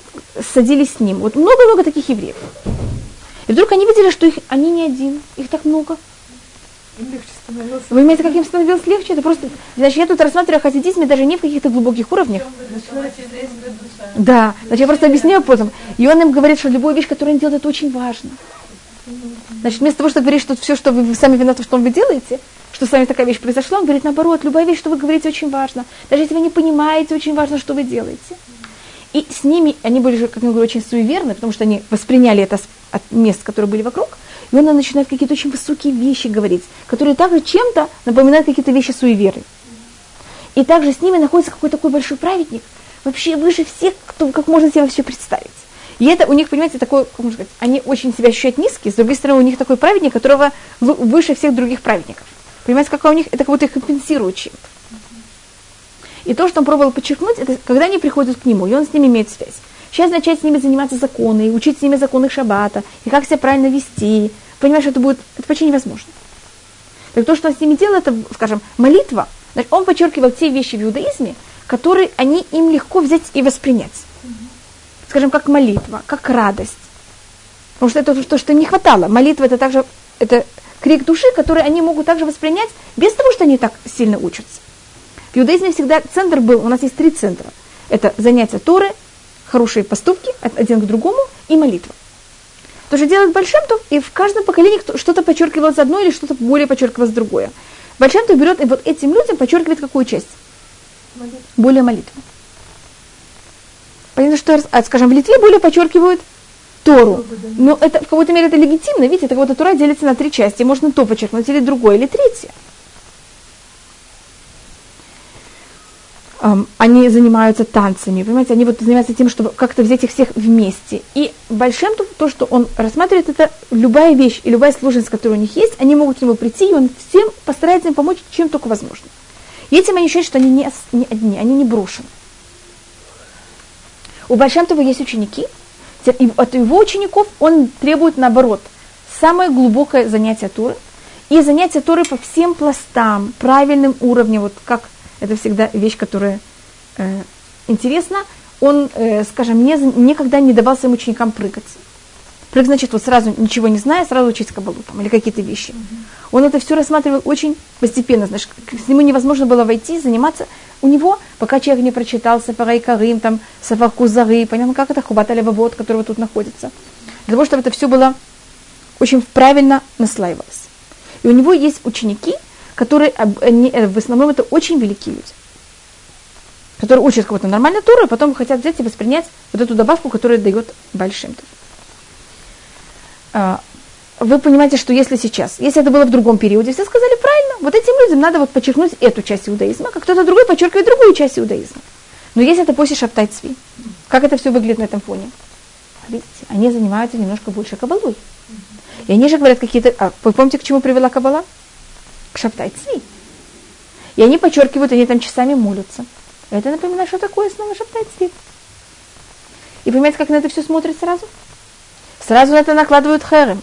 садились с ним. Вот много-много таких евреев. И вдруг они видели, что их, они не один, их так много. Вы понимаете, как им становилось легче? Это просто, значит, я тут рассматриваю хасидизм даже не в каких-то глубоких уровнях. Да, значит, я просто объясняю потом. И он им говорит, что любая вещь, которую он делает, это очень важно. Значит, вместо того, чтобы говорить, что все, что вы сами виноваты, что вы делаете, что с вами такая вещь произошла, он говорит, наоборот, любая вещь, что вы говорите, очень важно. Даже если вы не понимаете, очень важно, что вы делаете. И с ними, они были, как я говорю, очень суеверны, потому что они восприняли это от мест, которые были вокруг, и он начинает какие-то очень высокие вещи говорить, которые также чем-то напоминают какие-то вещи суеверы. И также с ними находится какой-то такой большой праведник, вообще выше всех, кто, как можно себе вообще представить. И это у них, понимаете, такой, как можно сказать, они очень себя ощущают низкие, с другой стороны, у них такой праведник, которого выше всех других праведников. Понимаете, как у них, это как будто их компенсирует чем-то. И то, что он пробовал подчеркнуть, это когда они приходят к нему, и он с ними имеет связь. Сейчас начать с ними заниматься законы, и учить с ними законы шаббата, и как себя правильно вести. Понимаешь, это будет, это почти невозможно. Так то, что он с ними делал, это, скажем, молитва. Значит, он подчеркивал те вещи в иудаизме, которые они им легко взять и воспринять. Скажем, как молитва, как радость. Потому что это то, что им не хватало. Молитва это также это крик души, который они могут также воспринять без того, что они так сильно учатся. В иудаизме всегда центр был, у нас есть три центра. Это занятия Торы, хорошие поступки один к другому и молитва. То, что делает Большемтов, и в каждом поколении что-то подчеркивалось одно или что-то более подчеркивалось другое. Большемтов берет и вот этим людям подчеркивает какую часть? Молитва. Более молитву. Понятно, что, а, скажем, в Литве более подчеркивают Тору. Но это в какой-то мере это легитимно. Видите, это как будто Тора делится на три части. Можно то подчеркнуть, или другое, или третье. они занимаются танцами, понимаете, они вот занимаются тем, чтобы как-то взять их всех вместе. И Большим то, что он рассматривает, это любая вещь и любая сложность, которая у них есть, они могут к нему прийти, и он всем постарается им помочь, чем только возможно. И этим они ощущают, что они не, не одни, они не брошены. У Большамтова есть ученики, и от его учеников он требует, наоборот, самое глубокое занятие Туры, и занятие Туры по всем пластам, правильным уровнем, вот как это всегда вещь, которая э, интересна. Он, э, скажем, не, никогда не давал своим ученикам прыгать. Прыг, значит, вот сразу ничего не зная, сразу учить кабалу там, или какие-то вещи. Он это все рассматривал очень постепенно. Знаешь, к нему невозможно было войти, заниматься. У него, пока человек не прочитал Сафарай Карим, там, Сафар Кузары, понятно, как это Хубат Алевавод, который вот тут находится. Для того, чтобы это все было очень правильно наслаивалось. И у него есть ученики, которые, э, в основном это очень великие люди, которые учат кого-то нормально Туру, и потом хотят взять и воспринять вот эту добавку, которую дает Большим. А, вы понимаете, что если сейчас, если это было в другом периоде, все сказали правильно, вот этим людям надо вот подчеркнуть эту часть иудаизма, как кто-то другой подчеркивает другую часть иудаизма. Но если это после Шаптай Цви, как это все выглядит на этом фоне? Видите, они занимаются немножко больше кабалой. И они же говорят какие-то... А, вы помните, к чему привела кабала? К Шаптай Цви. И они подчеркивают, они там часами молятся. Это напоминает, что такое снова Шаптай Цви. И понимаете, как на это все смотрит сразу? Сразу на это накладывают херем.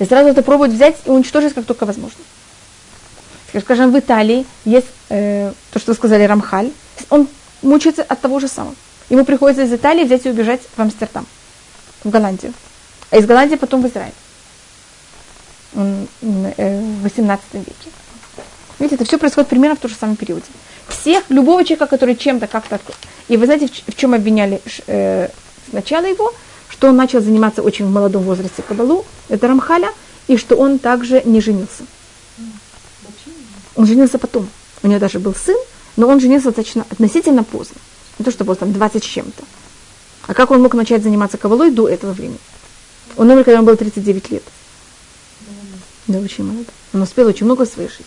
И сразу это пробуют взять и уничтожить, как только возможно. Скажем, в Италии есть э, то, что сказали, Рамхаль. Он мучается от того же самого. Ему приходится из Италии взять и убежать в Амстердам, в Голландию. А из Голландии потом в Израиль. Он, э, в 18 веке. Видите, это все происходит примерно в том же самом периоде. Всех, любого человека, который чем-то как-то... И вы знаете, в, в чем обвиняли э, сначала его? Что он начал заниматься очень в молодом возрасте кабалу, это Рамхаля, и что он также не женился. Он женился потом. У него даже был сын, но он женился достаточно относительно поздно. Не то, что было там 20 с чем-то. А как он мог начать заниматься кабалой до этого времени? Он умер, когда ему было 39 лет. Да, очень молодой. Он успел очень много в своей жизни.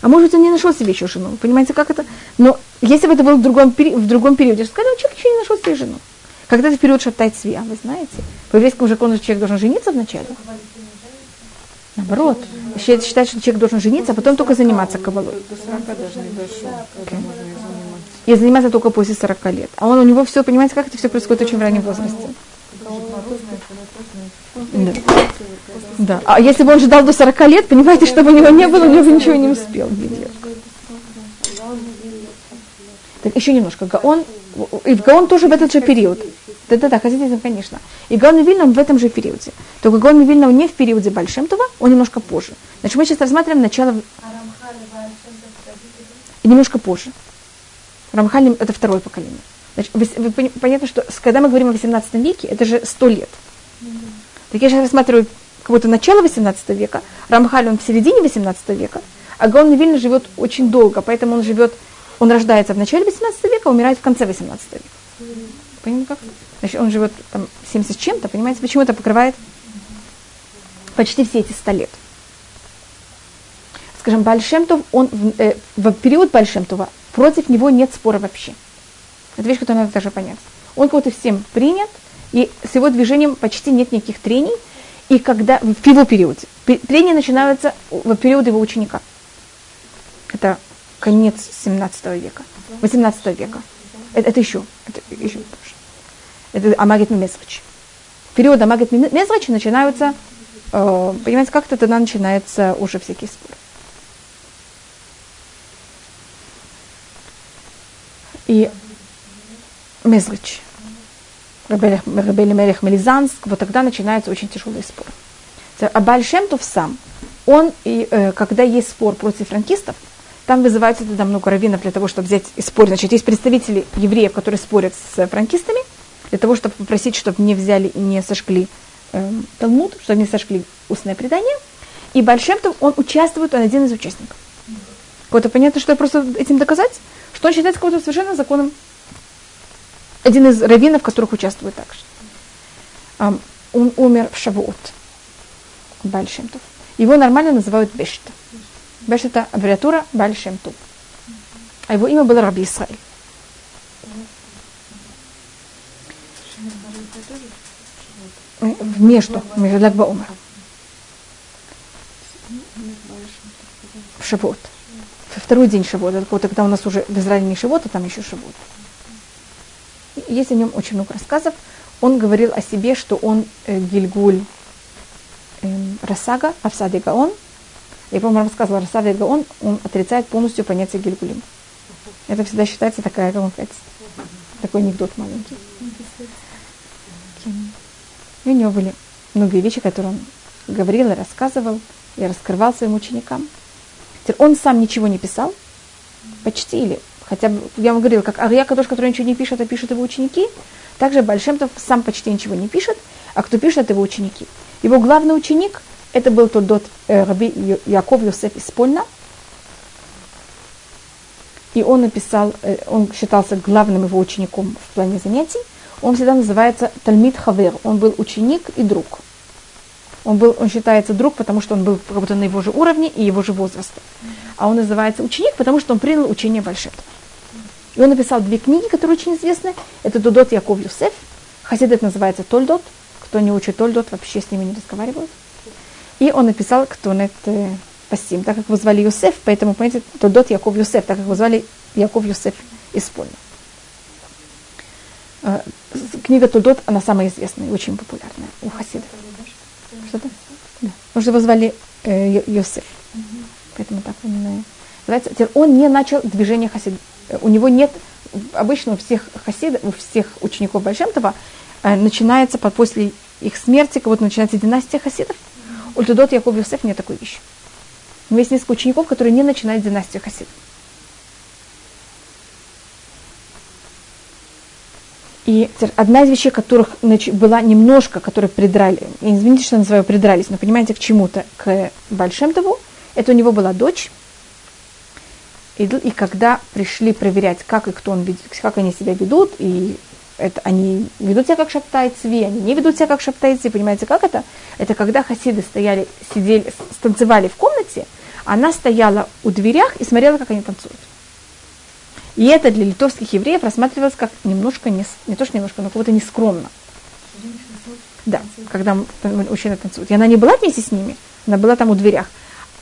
А может, он не нашел себе еще жену. Понимаете, как это? Но если бы это было в другом, в другом периоде, сказали, человек еще не нашел себе жену. Когда это период шатать свия, вы знаете? По еврейскому закону человек должен жениться вначале. Наоборот. Считать, что человек должен жениться, а потом только заниматься кабалой. До 40 даже не дошел, okay. И заниматься только после 40 лет. А он у него все, понимаете, как это все происходит очень в раннем возрасте. Да. да. А если бы он ждал до 40 лет, понимаете, чтобы у него не было, он уже ничего не успел. Так, еще немножко. Гаон и в Гаон тоже в этот же период. Да-да-да, хасидизм, конечно. И Гаон Вильна в этом же периоде. Только Гаон Вильна не в периоде Большемтова, он немножко позже. Значит, мы сейчас рассматриваем начало... И немножко позже. Рамхаль это второе поколение. Значит, вы, вы, понятно, что когда мы говорим о 18 веке, это же 100 лет. Так я сейчас рассматриваю как будто начало 18 века, Рамхаль он в середине 18 века, а Гаон Вильна живет очень долго, поэтому он живет он рождается в начале 18 века, умирает в конце 18 века. Понимаете как? Значит, он живет там 70 с чем-то, понимаете, почему это покрывает почти все эти 100 лет. Скажем, Бальшемтов, он э, в период Бальшемтова против него нет спора вообще. Это вещь, которую надо даже понять. Он кого-то всем принят, и с его движением почти нет никаких трений. И когда в его периоде, трения начинаются в период его ученика. Это конец 17 века, 18 века. Это, это еще, это еще позже. Это Амагет Мезрач. Период Амагет Мезрач начинаются, э, понимаете, как-то тогда начинается уже всякие споры. И Мезрач, Рабели Мелех Мелизанск, вот тогда начинается очень тяжелый спор. А Бальшемтов сам, он, и, э, когда есть спор против франкистов, там вызывается тогда много раввинов для того, чтобы взять и спорить. Значит, есть представители евреев, которые спорят с франкистами, для того, чтобы попросить, чтобы не взяли и не сожгли э, Талмуд, чтобы не сожгли устное предание. И Бальшемтов, он участвует, он один из участников. Вот понятно, что я просто этим доказать, что он считается каким-то совершенно законом. Один из раввинов, которых участвует также. Um, он умер в Шавуот. Бальшемтов. Его нормально называют Бешта. Беш это аббревиатура Баль Шемту. А его имя было Раби Исраиль. Между, между Лагба Умар. В Шавот. Второй день Шавота. Вот когда у нас уже в Израиле не Шавот, а там еще Шавот. Есть о нем очень много рассказов. Он говорил о себе, что он э, Гильгуль э, Расага, Авсады Гаон – Я, по-моему, рассказывала, Расавия Гаон, он отрицает полностью понятие Гильгулим. Это всегда считается такая, как он сказать, такой анекдот маленький. И у него были многие вещи, которые он говорил и рассказывал, и раскрывал своим ученикам. Он сам ничего не писал, почти, или хотя бы, я вам говорила, как Ария Кадош, который ничего не пишет, а пишут его ученики, также Большемтов сам почти ничего не пишет, а кто пишет, это его ученики. Его главный ученик, это был тот дот э, Раби Яков Йосеф из Польна, и он написал, э, он считался главным его учеником в плане занятий, он всегда называется Тальмид Хавер, он был ученик и друг. Он, был, он считается друг, потому что он был как будто на его же уровне и его же возраста. А он называется ученик, потому что он принял учение Большетова. И он написал две книги, которые очень известны. Это Дудот Яков Юсеф. Хасидет называется Тольдот. Кто не учит Тольдот, вообще с ними не разговаривают. И он написал Ктонет э, Пасим, так как его звали Юсеф, поэтому, понимаете, Тольдот Яков Юсеф, так как его звали Яков Юсеф из Польны. Э, книга Тольдот, она самая известная, очень популярная у хасидов. Что-то? Да. Потому что его звали э, Йосеф. Угу. Поэтому так он называется. Он не начал движение хасидов. Э, у него нет, обычно у всех хасидов, у всех учеников Большемтова э, начинается под, после их смерти, как вот начинается династия хасидов. У Тудот Яков Йосеф нет такой вещи. У него есть несколько учеников, которые не начинают династию хасидов. И одна из вещей, которых была немножко, которые придрали, извините, что называю придрались, но понимаете, к чему-то, к Большемтову, это у него была дочь, и, и когда пришли проверять, как и кто он как они себя ведут, и это, они ведут себя как шаптайцы, они не ведут себя как шаптайцы, понимаете, как это? Это когда хасиды стояли, сидели, станцевали в комнате, она стояла у дверях и смотрела, как они танцуют. И это для литовских евреев рассматривалось как немножко, не, не то что немножко, но будто нескромно. Да, когда мужчина танцует. И она не была вместе с ними, она была там у дверях.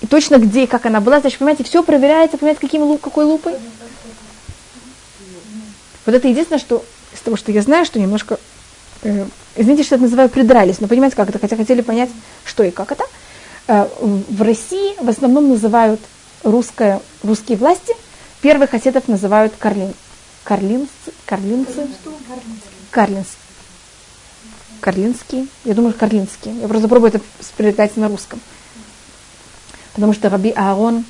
И точно где и как она была, значит, понимаете, все проверяется, понимаете, каким луп, какой лупой. Вот это единственное, что из того, что я знаю, что немножко, э, извините, что это называю, придрались, но понимаете, как это, хотя хотели понять, что и как это. Э, в России в основном называют русское, русские власти – Первых хасидов называют карлин, карлинцы, карлинцы, карлинцы. Карлинские. Я думаю, карлинские. Я просто пробую это передать на русском. Потому что Раби Аарон,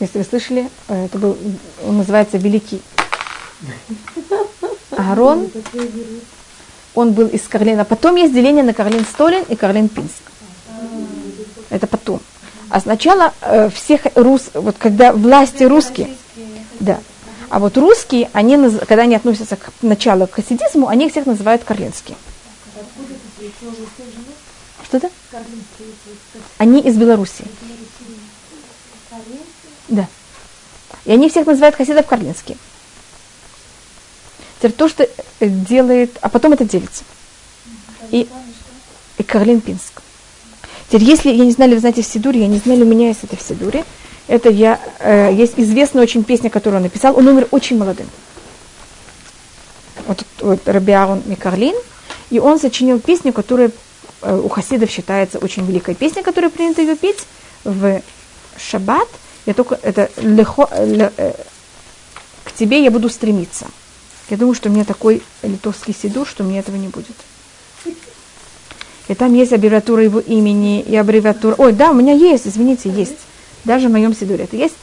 если вы слышали, э, это был, он называется Великий Аарон. Он был из Карлина. Потом есть деление на Карлин Столин и Карлин Пинск. Это потом. А сначала э, всех рус, вот когда власти русские, да. А вот русские, они, когда они относятся к началу к хасидизму, они всех называют карлинские. Что это? Они из Белоруссии. Да. И они всех называют хасидов карлинские. Теперь то, что делает, а потом это делится. И, и Карлин Пинск. Теперь, если, я не знаю, вы знаете в Сидуре, я не знаю, у меня есть это в Сидуре, это я, э, есть известная очень песня, которую он написал. Он умер очень молодым. Вот, вот Рабиарон Микарлин. И он сочинил песню, которая э, у хасидов считается очень великой песней, которую принято ее петь в шаббат. Я только, это легко, ле, э, к тебе я буду стремиться. Я думаю, что у меня такой литовский сидур, что мне этого не будет. И там есть аббревиатура его имени и аббревиатура... Ой, да, у меня есть, извините, есть. Даже в моем сидуре это есть.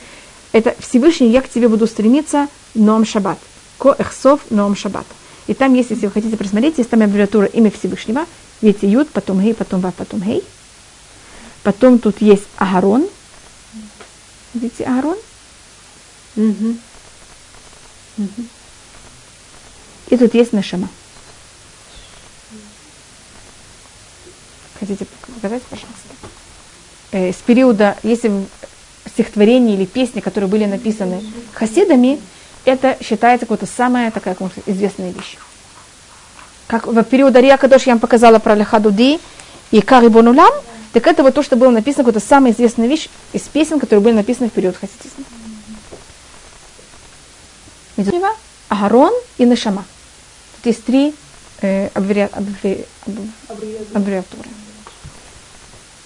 Это Всевышний, я к тебе буду стремиться, Ном Шаббат. Ко эхсов Ном Шаббат. И там есть, если вы хотите просмотреть, есть там аббревиатура имя Всевышнего. Видите, Юд, потом Гей, потом Ва, потом Гей. Потом тут есть Агарон. Видите, Агарон? Угу. Угу. И тут есть Нашама. Хотите показать, пожалуйста? э, с периода, если стихотворения или песни, которые были написаны хасидами, это считается какая-то самая такая как можно сказать, известная вещь. Как в период Ария Кадош я вам показала про Лехадуди и Карибонулам, так это вот то, что было написано, какая-то самая известная вещь из песен, которые были написаны в период хасидизма. Агарон и Нешама. Есть три э, аббревиатуры.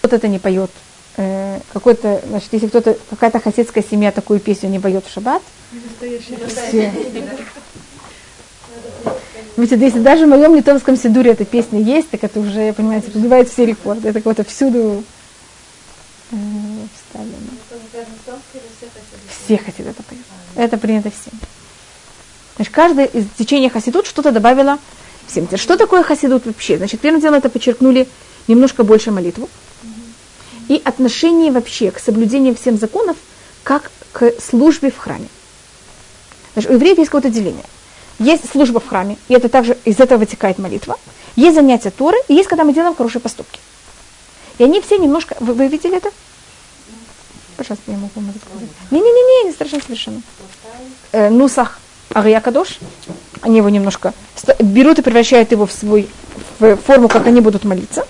Вот это не поет э, какой-то, значит, если кто-то, какая-то хасидская семья такую песню не поет в шаббат, все. Видите, если даже в моем литовском сидуре эта песня есть, так это уже, понимаете, разбивает все рекорды. Это вот всюду э, вставлено. Все хасиды это поют. Это принято всем. Значит, каждое из течения хасидут что-то добавило всем. Что такое хасидут вообще? Значит, первым делом это подчеркнули немножко больше молитву. И отношение вообще к соблюдению всем законов, как к службе в храме. Значит, у евреев есть какое-то деление. Есть служба в храме, и это также из этого вытекает молитва. Есть занятия Торы, и есть, когда мы делаем хорошие поступки. И они все немножко... Вы, вы видели это? Пожалуйста, я могу вам сказать. Не-не-не, не страшно совершенно. Э, нусах Ария Кадош. Они его немножко берут и превращают его в свой в форму, как они будут молиться.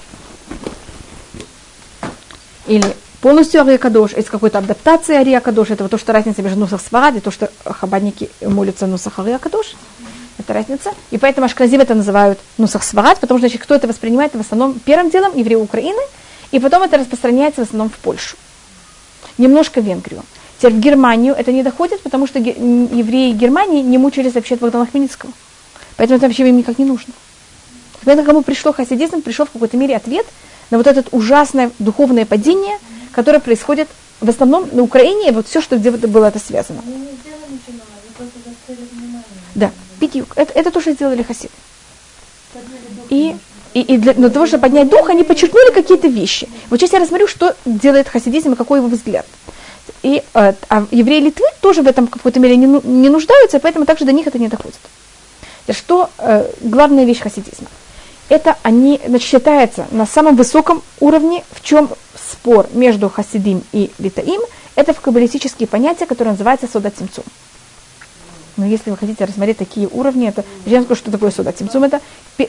Или полностью Ария Кадош, из какой-то адаптации Ария Кадош, это вот то, что разница между Нусах Сварад и то, что хабадники молятся Нусах Ария Кадош. Это разница. И поэтому Ашкназим это называют Нусах Сварад, потому что значит, кто это воспринимает в основном первым делом евреи Украины, и потом это распространяется в основном в Польшу. Немножко в Венгрию. Теперь в Германию это не доходит, потому что евреи Германии не мучились вообще от Богдана Хмельницкого. Поэтому это вообще им никак не нужно. Поэтому кому пришло хасидизм, пришел в какой-то мере ответ на вот это ужасное духовное падение, которое происходит в основном на Украине, вот все, что где было это связано. Да, пятью. Это, это то, что сделали хасиды. И, и, и для, для того, чтобы поднять дух, они подчеркнули какие-то вещи. Вот сейчас я рассмотрю, что делает хасидизм и какой его взгляд. И э, а евреи Литвы тоже в этом в какой-то мере не, ну, не нуждаются, поэтому также до них это не доходит. Что э, главная вещь хасидизма? Это они значит, считается на самом высоком уровне, в чем спор между хасидим и литаим, это в каббалистические понятия, которые называются сода тимцум. Но если вы хотите рассмотреть такие уровни, это я скажу, что такое сода тимцум. Это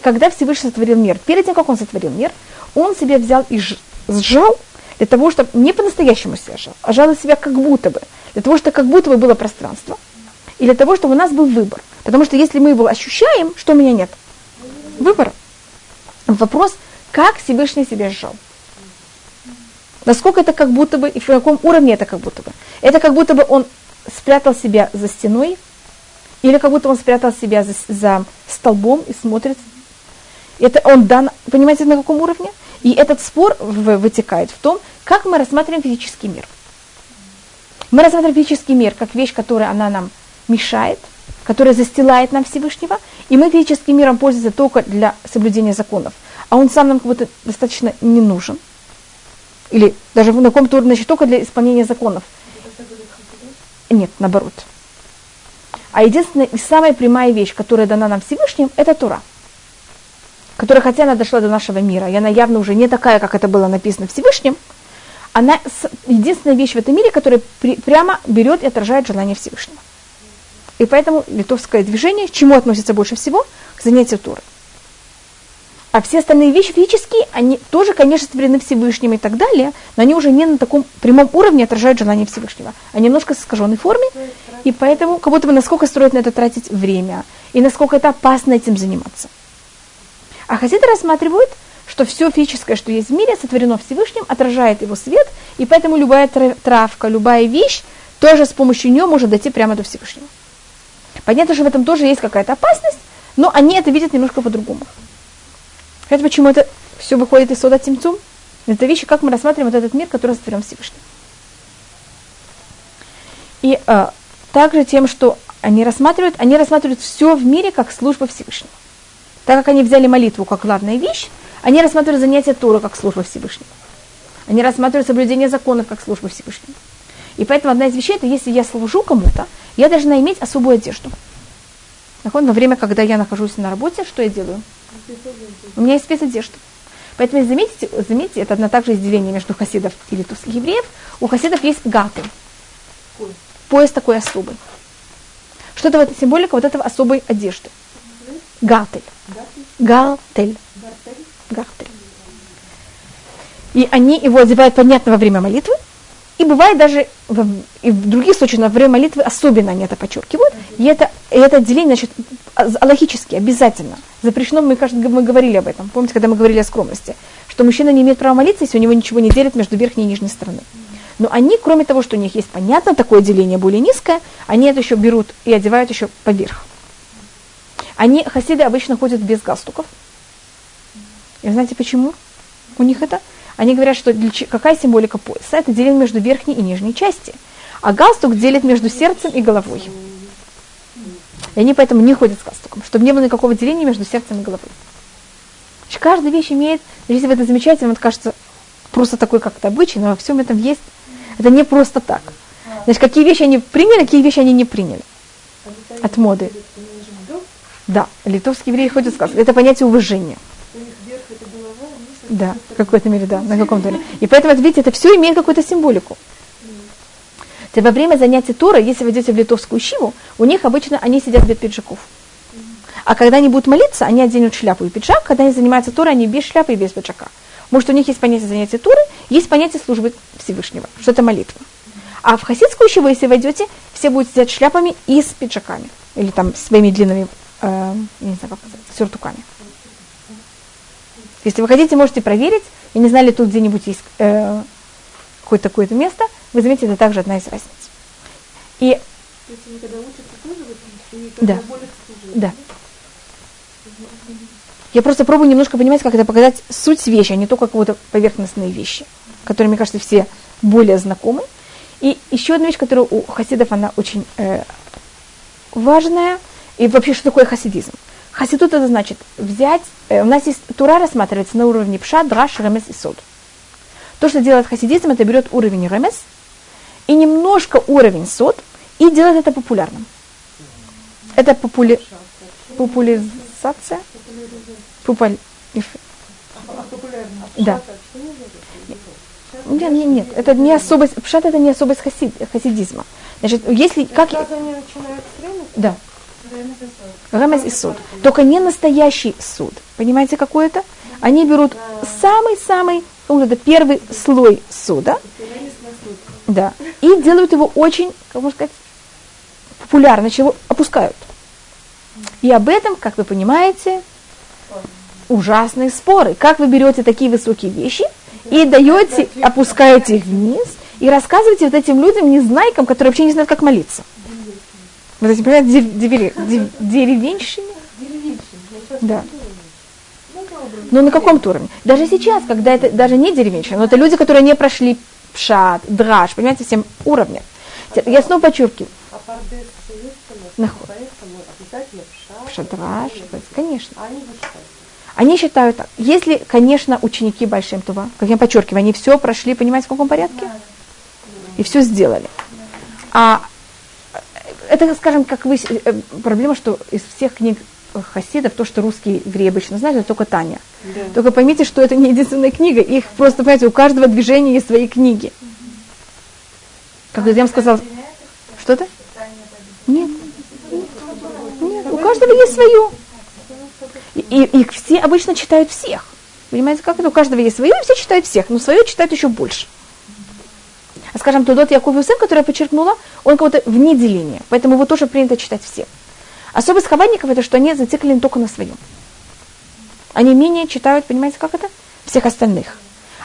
когда Всевышний сотворил мир. Перед тем, как он сотворил мир, он себе взял и сжал для того, чтобы не по-настоящему себя жал, а жал себя как будто бы, для того, чтобы как будто бы было пространство, и для того, чтобы у нас был выбор. Потому что если мы его ощущаем, что у меня нет? Выбора. Вопрос, как Всевышний себя сжал. Насколько это как будто бы, и в каком уровне это как будто бы. Это как будто бы он спрятал себя за стеной, или как будто он спрятал себя за, за столбом и смотрит. Это он дан, понимаете, на каком уровне? И этот спор вытекает в том, как мы рассматриваем физический мир. Мы рассматриваем физический мир как вещь, которая она нам мешает, которая застилает нам Всевышнего, и мы физическим миром пользуемся только для соблюдения законов, а он сам нам как будто достаточно не нужен. Или даже на каком-то уровне значит, только для исполнения законов. Нет, наоборот. А единственная и самая прямая вещь, которая дана нам Всевышним, это Тура – которая, хотя она дошла до нашего мира, и она явно уже не такая, как это было написано Всевышним, она единственная вещь в этом мире, которая при, прямо берет и отражает желание Всевышнего. И поэтому литовское движение, к чему относится больше всего? К занятию Торы. А все остальные вещи физические, они тоже, конечно, створены Всевышним и так далее, но они уже не на таком прямом уровне отражают желание Всевышнего. Они немножко в искаженной форме, и поэтому как будто бы насколько стоит на это тратить время, и насколько это опасно этим заниматься. А хасиды рассматривают, что все физическое, что есть в мире, сотворено Всевышним, отражает его свет, и поэтому любая травка, любая вещь тоже с помощью нее может дойти прямо до Всевышнего. Понятно, что в этом тоже есть какая-то опасность, но они это видят немножко по-другому. Знаете, почему это все выходит из сода Тимцум? Это вещи, как мы рассматриваем вот этот мир, который сотворен Всевышним. И э, также тем, что они рассматривают, они рассматривают все в мире как служба Всевышнего. Так как они взяли молитву как главная вещь, они рассматривают занятие Тора как служба Всевышнего. Они рассматривают соблюдение законов как служба Всевышнего. И поэтому одна из вещей, это если я служу кому-то, я должна иметь особую одежду. Во время, когда я нахожусь на работе, что я делаю? У меня есть спецодежда. Поэтому заметьте, заметьте, это одно также разделение между хасидов и литовских евреев. У хасидов есть гаты. Пояс такой особый. Что это вот символика вот этого особой одежды. Гартель. Гартель. Гартель. И они его одевают, понятно, во время молитвы. И бывает даже в, и в других случаях во время молитвы особенно они это подчеркивают. И это, и это отделение, значит, логически, обязательно. Запрещено, мы, кажется, мы говорили об этом. Помните, когда мы говорили о скромности? что мужчина не имеет права молиться, если у него ничего не делит между верхней и нижней стороной. Но они, кроме того, что у них есть, понятно, такое деление более низкое, они это еще берут и одевают еще поверх. Они, хасиды, обычно ходят без галстуков. И знаете почему у них это? Они говорят, что для, какая символика пояса? Это деление между верхней и нижней части. А галстук делит между сердцем и головой. И они поэтому не ходят с галстуком, чтобы не было никакого деления между сердцем и головой. Значит, каждая вещь имеет, если вы это замечаете, вам это кажется просто такой как-то обычай, но во всем этом есть, это не просто так. Значит, какие вещи они приняли, какие вещи они не приняли. От моды. Да, литовские евреи ходят с галстуком. Это понятие уважения. Да, в какой-то мере, да, на каком-то мере. И поэтому, видите, это все имеет какую-то символику. Во время занятий Тура, если вы идете в литовскую щиву, у них обычно они сидят без пиджаков. А когда они будут молиться, они оденут шляпу и пиджак. Когда они занимаются Турой, они без шляпы и без пиджака. Может, у них есть понятие занятия Туры, есть понятие службы Всевышнего, что это молитва. А в хасидскую щиву, если вы идете, все будут сидеть шляпами и с пиджаками. Или там своими длинными, э, не знаю, как сказать, сюртуками. Если вы хотите, можете проверить. Я не знали, тут где-нибудь есть э, какое-то такое-то место. Вы заметите, это также одна из разниц. И... да. Да. Я просто пробую немножко понимать, как это показать суть вещи, а не только какие-то поверхностные вещи, которые, мне кажется, все более знакомы. И еще одна вещь, которая у хасидов, она очень э, важная. И вообще, что такое хасидизм? Хасидут это значит взять, э, у нас есть Тура рассматривается на уровне пша, драш, ремес и сод. То, что делает хасидизм, это берет уровень ремес и немножко уровень сод и делает это популярным. Это попули... популяризация? Популь... Да. Нет, нет, нет, это не особость, пшат это не особость хасид, хасидизма. Значит, если, как... Да. Ремез и суд. Только не настоящий суд. Понимаете, какой это? Они берут самый-самый, это первый слой суда, да, и делают его очень, как можно сказать, популярно, чего опускают. И об этом, как вы понимаете, ужасные споры. Как вы берете такие высокие вещи и даете, опускаете их вниз и рассказываете вот этим людям, незнайкам, которые вообще не знают, как молиться. Вот эти, понимаете, деревенщины? Да. Но на каком-то уровне. Даже сейчас, когда это даже не деревенщина, но это люди, которые не прошли пшат, драж, понимаете, всем уровнем. Я снова подчеркиваю. Наход. Пшадраж, конечно. Они считают так. Если, конечно, ученики Большим Това, как я подчеркиваю, они все прошли, понимаете, в каком порядке? И все сделали. А это, скажем, как вы, э, проблема, что из всех книг хасидов, то, что русские евреи обычно знают, это только Таня. Да. Только поймите, что это не единственная книга. Их просто, понимаете, у каждого движения есть свои книги. Как я вам сказал, что-то? Нет. Нет. У каждого есть свое. И их все обычно читают всех. Понимаете, как это? У каждого есть свое, и все читают всех, но свое читают еще больше. А скажем, Тудот Якову сын, который я подчеркнула, он кого-то вне деления. Поэтому его тоже принято читать все. Особость хавадников это, что они зациклены только на своем. Они менее читают, понимаете, как это? Всех остальных.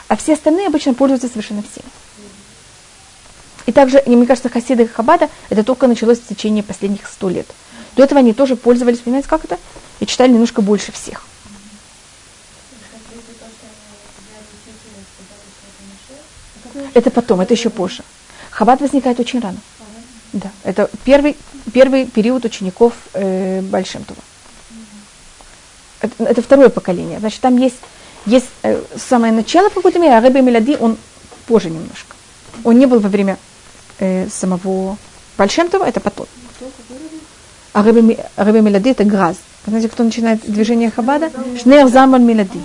А все остальные обычно пользуются совершенно всем. И также, мне кажется, хасиды Хабада это только началось в течение последних сто лет. До этого они тоже пользовались, понимаете, как это? И читали немножко больше всех. Это потом, это еще позже. Хаббат возникает очень рано. Да, это первый, первый период учеников э, Большемтова. Это, это второе поколение. Значит, там есть, есть э, самое начало в какой-то мере, а Рэбе Мелади, он позже немножко. Он не был во время э, самого Большемтова, это потом. А Рэбе, Рэбе Мелади это Граз. Знаете, кто начинает движение Хабада? Шнер Заман Мелади.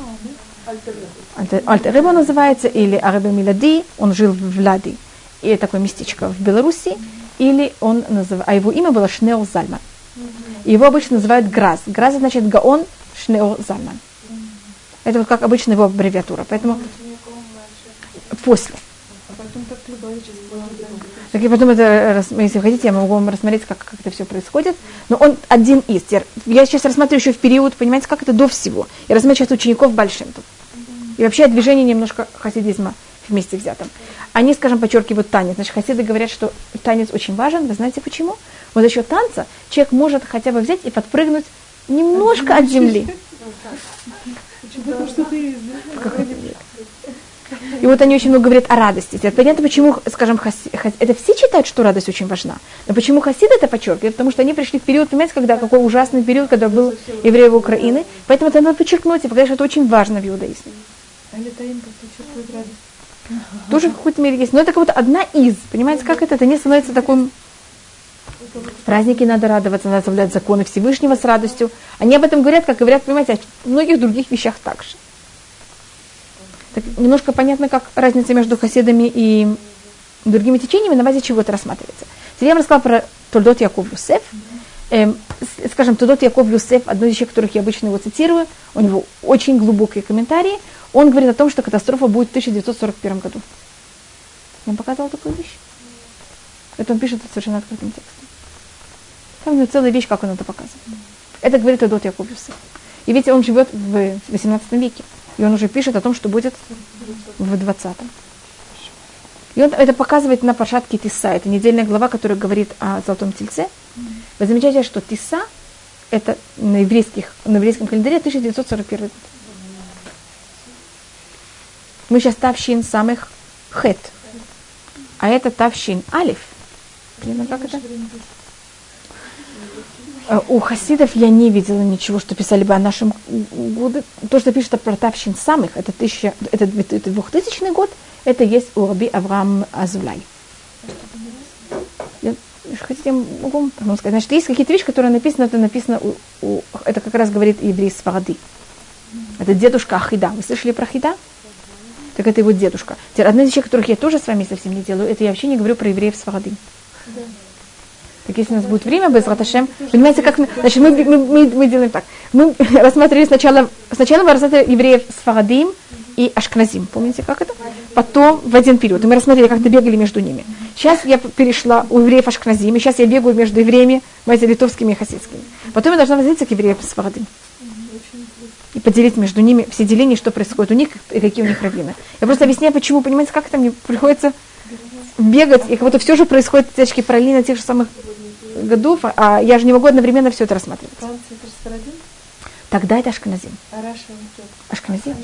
Альтер называется, или Арабе Милади, он жил в Влади, и такое местечко в Беларуси, или он называет, а его имя было Шнео Зальман. Его обычно называют Граз. Граз значит Гаон Шнео Зальман. Это вот как обычно его аббревиатура. Поэтому после. Так и потом это, если хотите, я могу вам рассмотреть, как, как это все происходит. Но он один из. Я сейчас рассматриваю еще в период, понимаете, как это до всего. Я рассматриваю сейчас учеников большим тут. И вообще движение немножко хасидизма вместе взятом. Они, скажем, подчеркивают танец. Значит, хасиды говорят, что танец очень важен. Вы знаете почему? Вот за счет танца человек может хотя бы взять и подпрыгнуть немножко от земли. И вот они очень много говорят о радости. Теперь понятно, почему, скажем, хаси, хас, это все считают, что радость очень важна. Но почему хасиды это подчеркивают? Потому что они пришли в период, понимаете, когда какой ужасный период, когда был евреев Украины. Поэтому это надо подчеркнуть и показать, что это очень важно в иудаизме. Тоже в какой-то мере есть. Но это как будто одна из. Понимаете, как это? Это не становится таким праздники надо радоваться, надо соблюдать законы Всевышнего с радостью. Они об этом говорят, как говорят, понимаете, о многих других вещах также. Так, немножко понятно, как разница между хасидами и другими течениями на базе чего это рассматривается. Теперь я вам рассказала про Тольдот Яков Юсеф. Эм, скажем, Тольдот Яков Юсеф, одно из вещей, которых я обычно его цитирую, у него очень глубокие комментарии. Он говорит о том, что катастрофа будет в 1941 году. Я вам показывала такую вещь? Это он пишет совершенно открытым текстом. Там у него целая вещь, как он это показывает. Это говорит Яков Юсеф. И видите, он живет в 18 веке. И он уже пишет о том, что будет в 20-м. И он это показывает на Пашатке Тиса. Это недельная глава, которая говорит о Золотом Тельце. Вы замечаете, что Тиса это на, еврейских, на еврейском календаре 1941 год. Мы сейчас Тавщин самых Хет. А это Тавщин Алиф. Как это? Э, у хасидов я не видела ничего, что писали бы о нашем году. То, что пишет про Тавщин самых, это, тысяча, это 2000 год, это есть у Раби Авраам Азулай. Я, хотите, могу сказать. Значит, есть какие-то вещи, которые написаны, это написано, у, у, это как раз говорит еврей Сварады. Это дедушка Ахида. Вы слышали про Ахида? Так это его дедушка. Одна из вещей, которых я тоже с вами совсем не делаю, это я вообще не говорю про евреев Сварады. Да. Так если у нас будет время, без Раташем, понимаете, как мы, значит, мы, мы, мы, мы делаем так. Мы рассмотрели сначала, сначала мы рассмотрели евреев с Фарадим и Ашкназим. Помните, как это? Потом в один период. Мы рассмотрели, как-то бегали между ними. Сейчас я перешла у евреев Ашкназим, и сейчас я бегаю между евреями, знаете, литовскими и хасидскими. Потом я должна возвратиться к евреям с Фарадим. И поделить между ними все деления, что происходит у них и какие у них раввины. Я просто объясняю, почему, понимаете, как это мне приходится бегать, и как будто все же происходит течки параллельно тех же самых годов, а я же не могу одновременно все это рассматривать. Тогда это Ашканазим. А Ашканазим?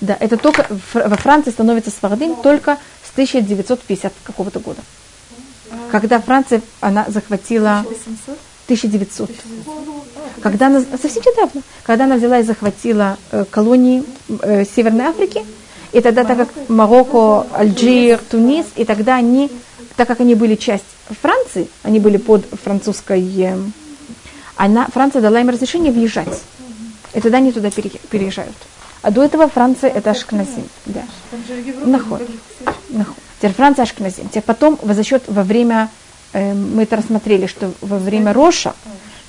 Да, это только во Франции становится Свардим только с 1950 какого-то года. Когда Франция, она захватила... 1900. Когда она, совсем недавно, когда она взяла и захватила э, колонии э, Северной Африки, и тогда, так как Марокко, Алжир, Тунис, и тогда они так как они были часть Франции, они были под французской, э, она, Франция дала им разрешение въезжать. И тогда они туда переезжают. А до этого Франция это Ашкназим. Да. Наход. Наход. Теперь Франция Ашкназим. Теперь потом за счет во время, мы это рассмотрели, что во время Роша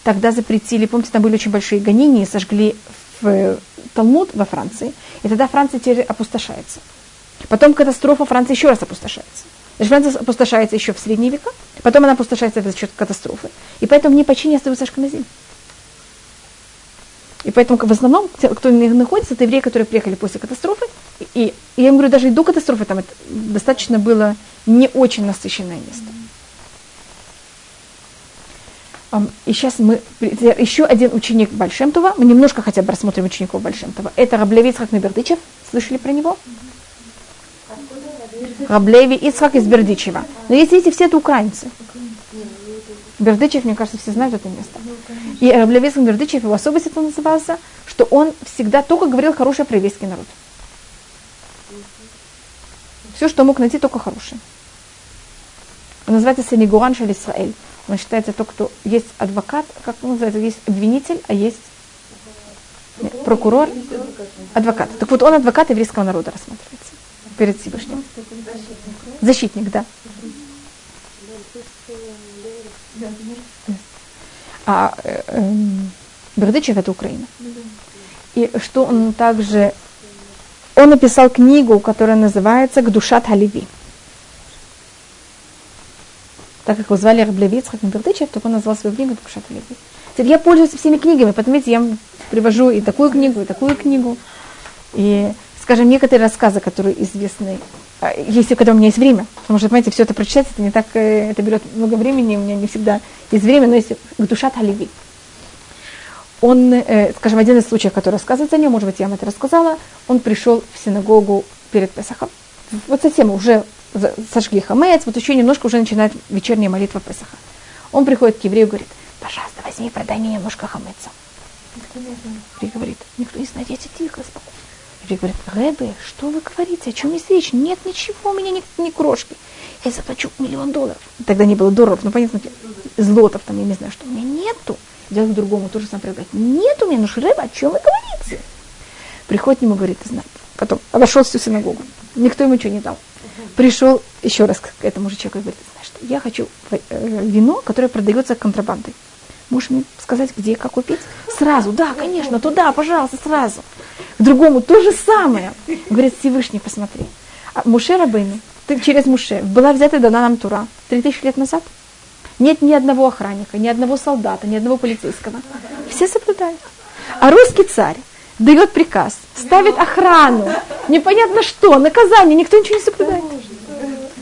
тогда запретили, помните, там были очень большие гонения, сожгли в э, Талмуд во Франции, и тогда Франция теперь опустошается. Потом катастрофа, Франция еще раз опустошается. Значит, Франция опустошается еще в средние века, потом она опустошается за счет катастрофы. И поэтому в ней почти не остаются ашканазим. И поэтому в основном, кто находится, это евреи, которые приехали после катастрофы. И, и я им говорю, даже и до катастрофы там это достаточно было не очень насыщенное место. И сейчас мы, еще один ученик Большемтова, мы немножко хотя бы рассмотрим учеников Большемтова. Это Раблевиц Хакнебердычев, слышали про него? Раблеви Ицхак из Бердичева. Но если эти все это украинцы. Бердичев, мне кажется, все знают это место. И Раблеви Ицхак Бердичев, его особость это назывался, что он всегда только говорил хорошее про еврейский народ. Все, что мог найти, только хорошее. Он называется Сенегуран Шаль Исраэль. Он считается то, кто есть адвокат, как он называется, есть обвинитель, а есть прокурор, адвокат. Так вот, он адвокат еврейского народа рассматривается перед Всевышним. Защитник, да. А э, э, Бердычев это Украина. И что он также... Он написал книгу, которая называется «Гдушат Халиви». Так как его звали Раблевиц, как Бердычев, то он назвал свою книгу «Гдушат Халиви». Теперь я пользуюсь всеми книгами, потому что я привожу и такую книгу, и такую книгу. И, скажем, некоторые рассказы, которые известны, а, если когда у меня есть время, потому что, понимаете, все это прочитать, это не так, э, это берет много времени, у меня не всегда есть время, но если Гдушат Халиви. Он, э, скажем, один из случаев, который рассказывается о нем, может быть, я вам это рассказала, он пришел в синагогу перед Песахом. Вот совсем уже сожгли хамец, вот еще немножко уже начинает вечерняя молитва Песаха. Он приходит к еврею и говорит, пожалуйста, возьми, продай мне немножко хамеца. Еврей говорит, никто не знает, я тихо, спокойно. Еврей говорит, Рэбе, что вы говорите, о чем есть речь? Нет ничего, у меня ни, ни крошки. Я заплачу миллион долларов. Тогда не было долларов, ну понятно, злотов там, я не знаю, что. У меня нету. Идет к другому, тоже сам говорит, нет у меня, ну Рэбе, о чем вы говорите? Приходит к нему, говорит, знаете, потом обошел всю синагогу. Никто ему ничего не дал. Пришел еще раз к этому же человеку и говорит, знаешь я хочу э, вино, которое продается контрабандой. Можешь мне сказать, где, как купить? Сразу, да, конечно, туда, пожалуйста, сразу. К другому то же самое. Говорит, Всевышний, посмотри. А Муше Рабыни, ты через Муше, была взята и дана нам Тура три тысячи лет назад. Нет ни одного охранника, ни одного солдата, ни одного полицейского. Все соблюдают. А русский царь дает приказ, ставит охрану, непонятно что, наказание, никто ничего не соблюдает.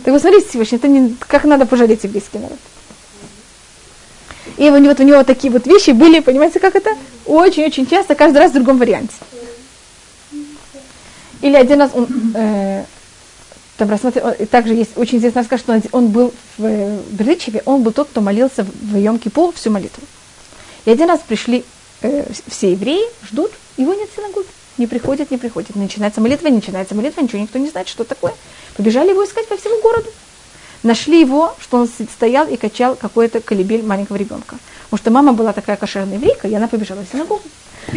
Так вы смотрите, Всевышний, это не, как надо пожалеть еврейский народ. И вот у него такие вот вещи были, понимаете, как это? Очень-очень часто, каждый раз в другом варианте. Или один раз он э, там рассматривал, также есть очень известный рассказ, что он, был в э, Бердычеве, он был тот, кто молился в Йом-Кипур всю молитву. И один раз пришли э, все евреи, ждут, его нет в синагоге. Не приходит, не приходит. Начинается молитва, начинается молитва, ничего никто не знает, что такое. Побежали его искать по всему городу. Нашли его, что он стоял и качал какой-то колебель маленького ребенка. Потому что мама была такая кошерная еврейка, и она побежала в синагогу.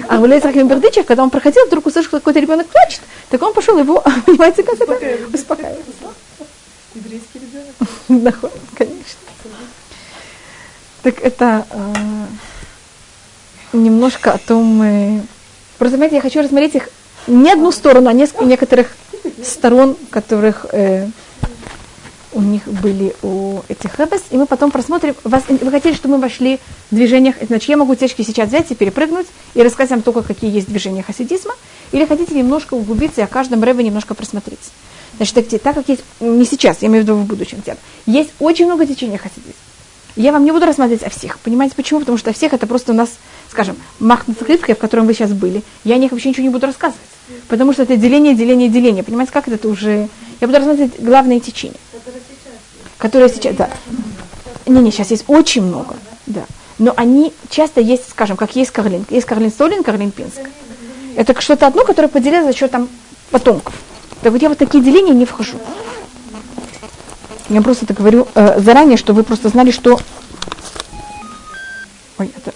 А в Лейцах Бердычев, когда он проходил, вдруг услышал, что какой-то ребенок плачет, так он пошел его, понимаете, как это? Успокаивать. Еврейский ребенок. Да, конечно. Так это э, немножко о том... Просто, знаете, я хочу рассмотреть их не одну сторону, а несколько, некоторых сторон, которых э, у них были у этих хэбес, и мы потом просмотрим. Вас, вы хотели, чтобы мы вошли в движениях, значит, я могу течки сейчас взять и перепрыгнуть и рассказать вам только, какие есть движения хасидизма, или хотите немножко углубиться и о каждом рэбе немножко просмотреть. Значит, так, так как есть, не сейчас, я имею в виду в будущем, тем, есть очень много течений хасидизма. Я вам не буду рассматривать о всех. Понимаете почему? Потому что о всех это просто у нас, скажем, махнацкритка, в котором вы сейчас были. Я о них вообще ничего не буду рассказывать. Потому что это деление, деление, деление. Понимаете, как это уже... Я буду рассматривать главные течения. Которые сейчас, да. Не-не, сейчас есть очень много, да. Но они часто есть, скажем, как есть Карлин. Есть Карлин Столин, Карлин Пинск. Это что-то одно, которое поделено за счет там потомков. Так вот я вот такие деления не вхожу. Я просто это говорю э, заранее, чтобы вы просто знали, что... Ой, это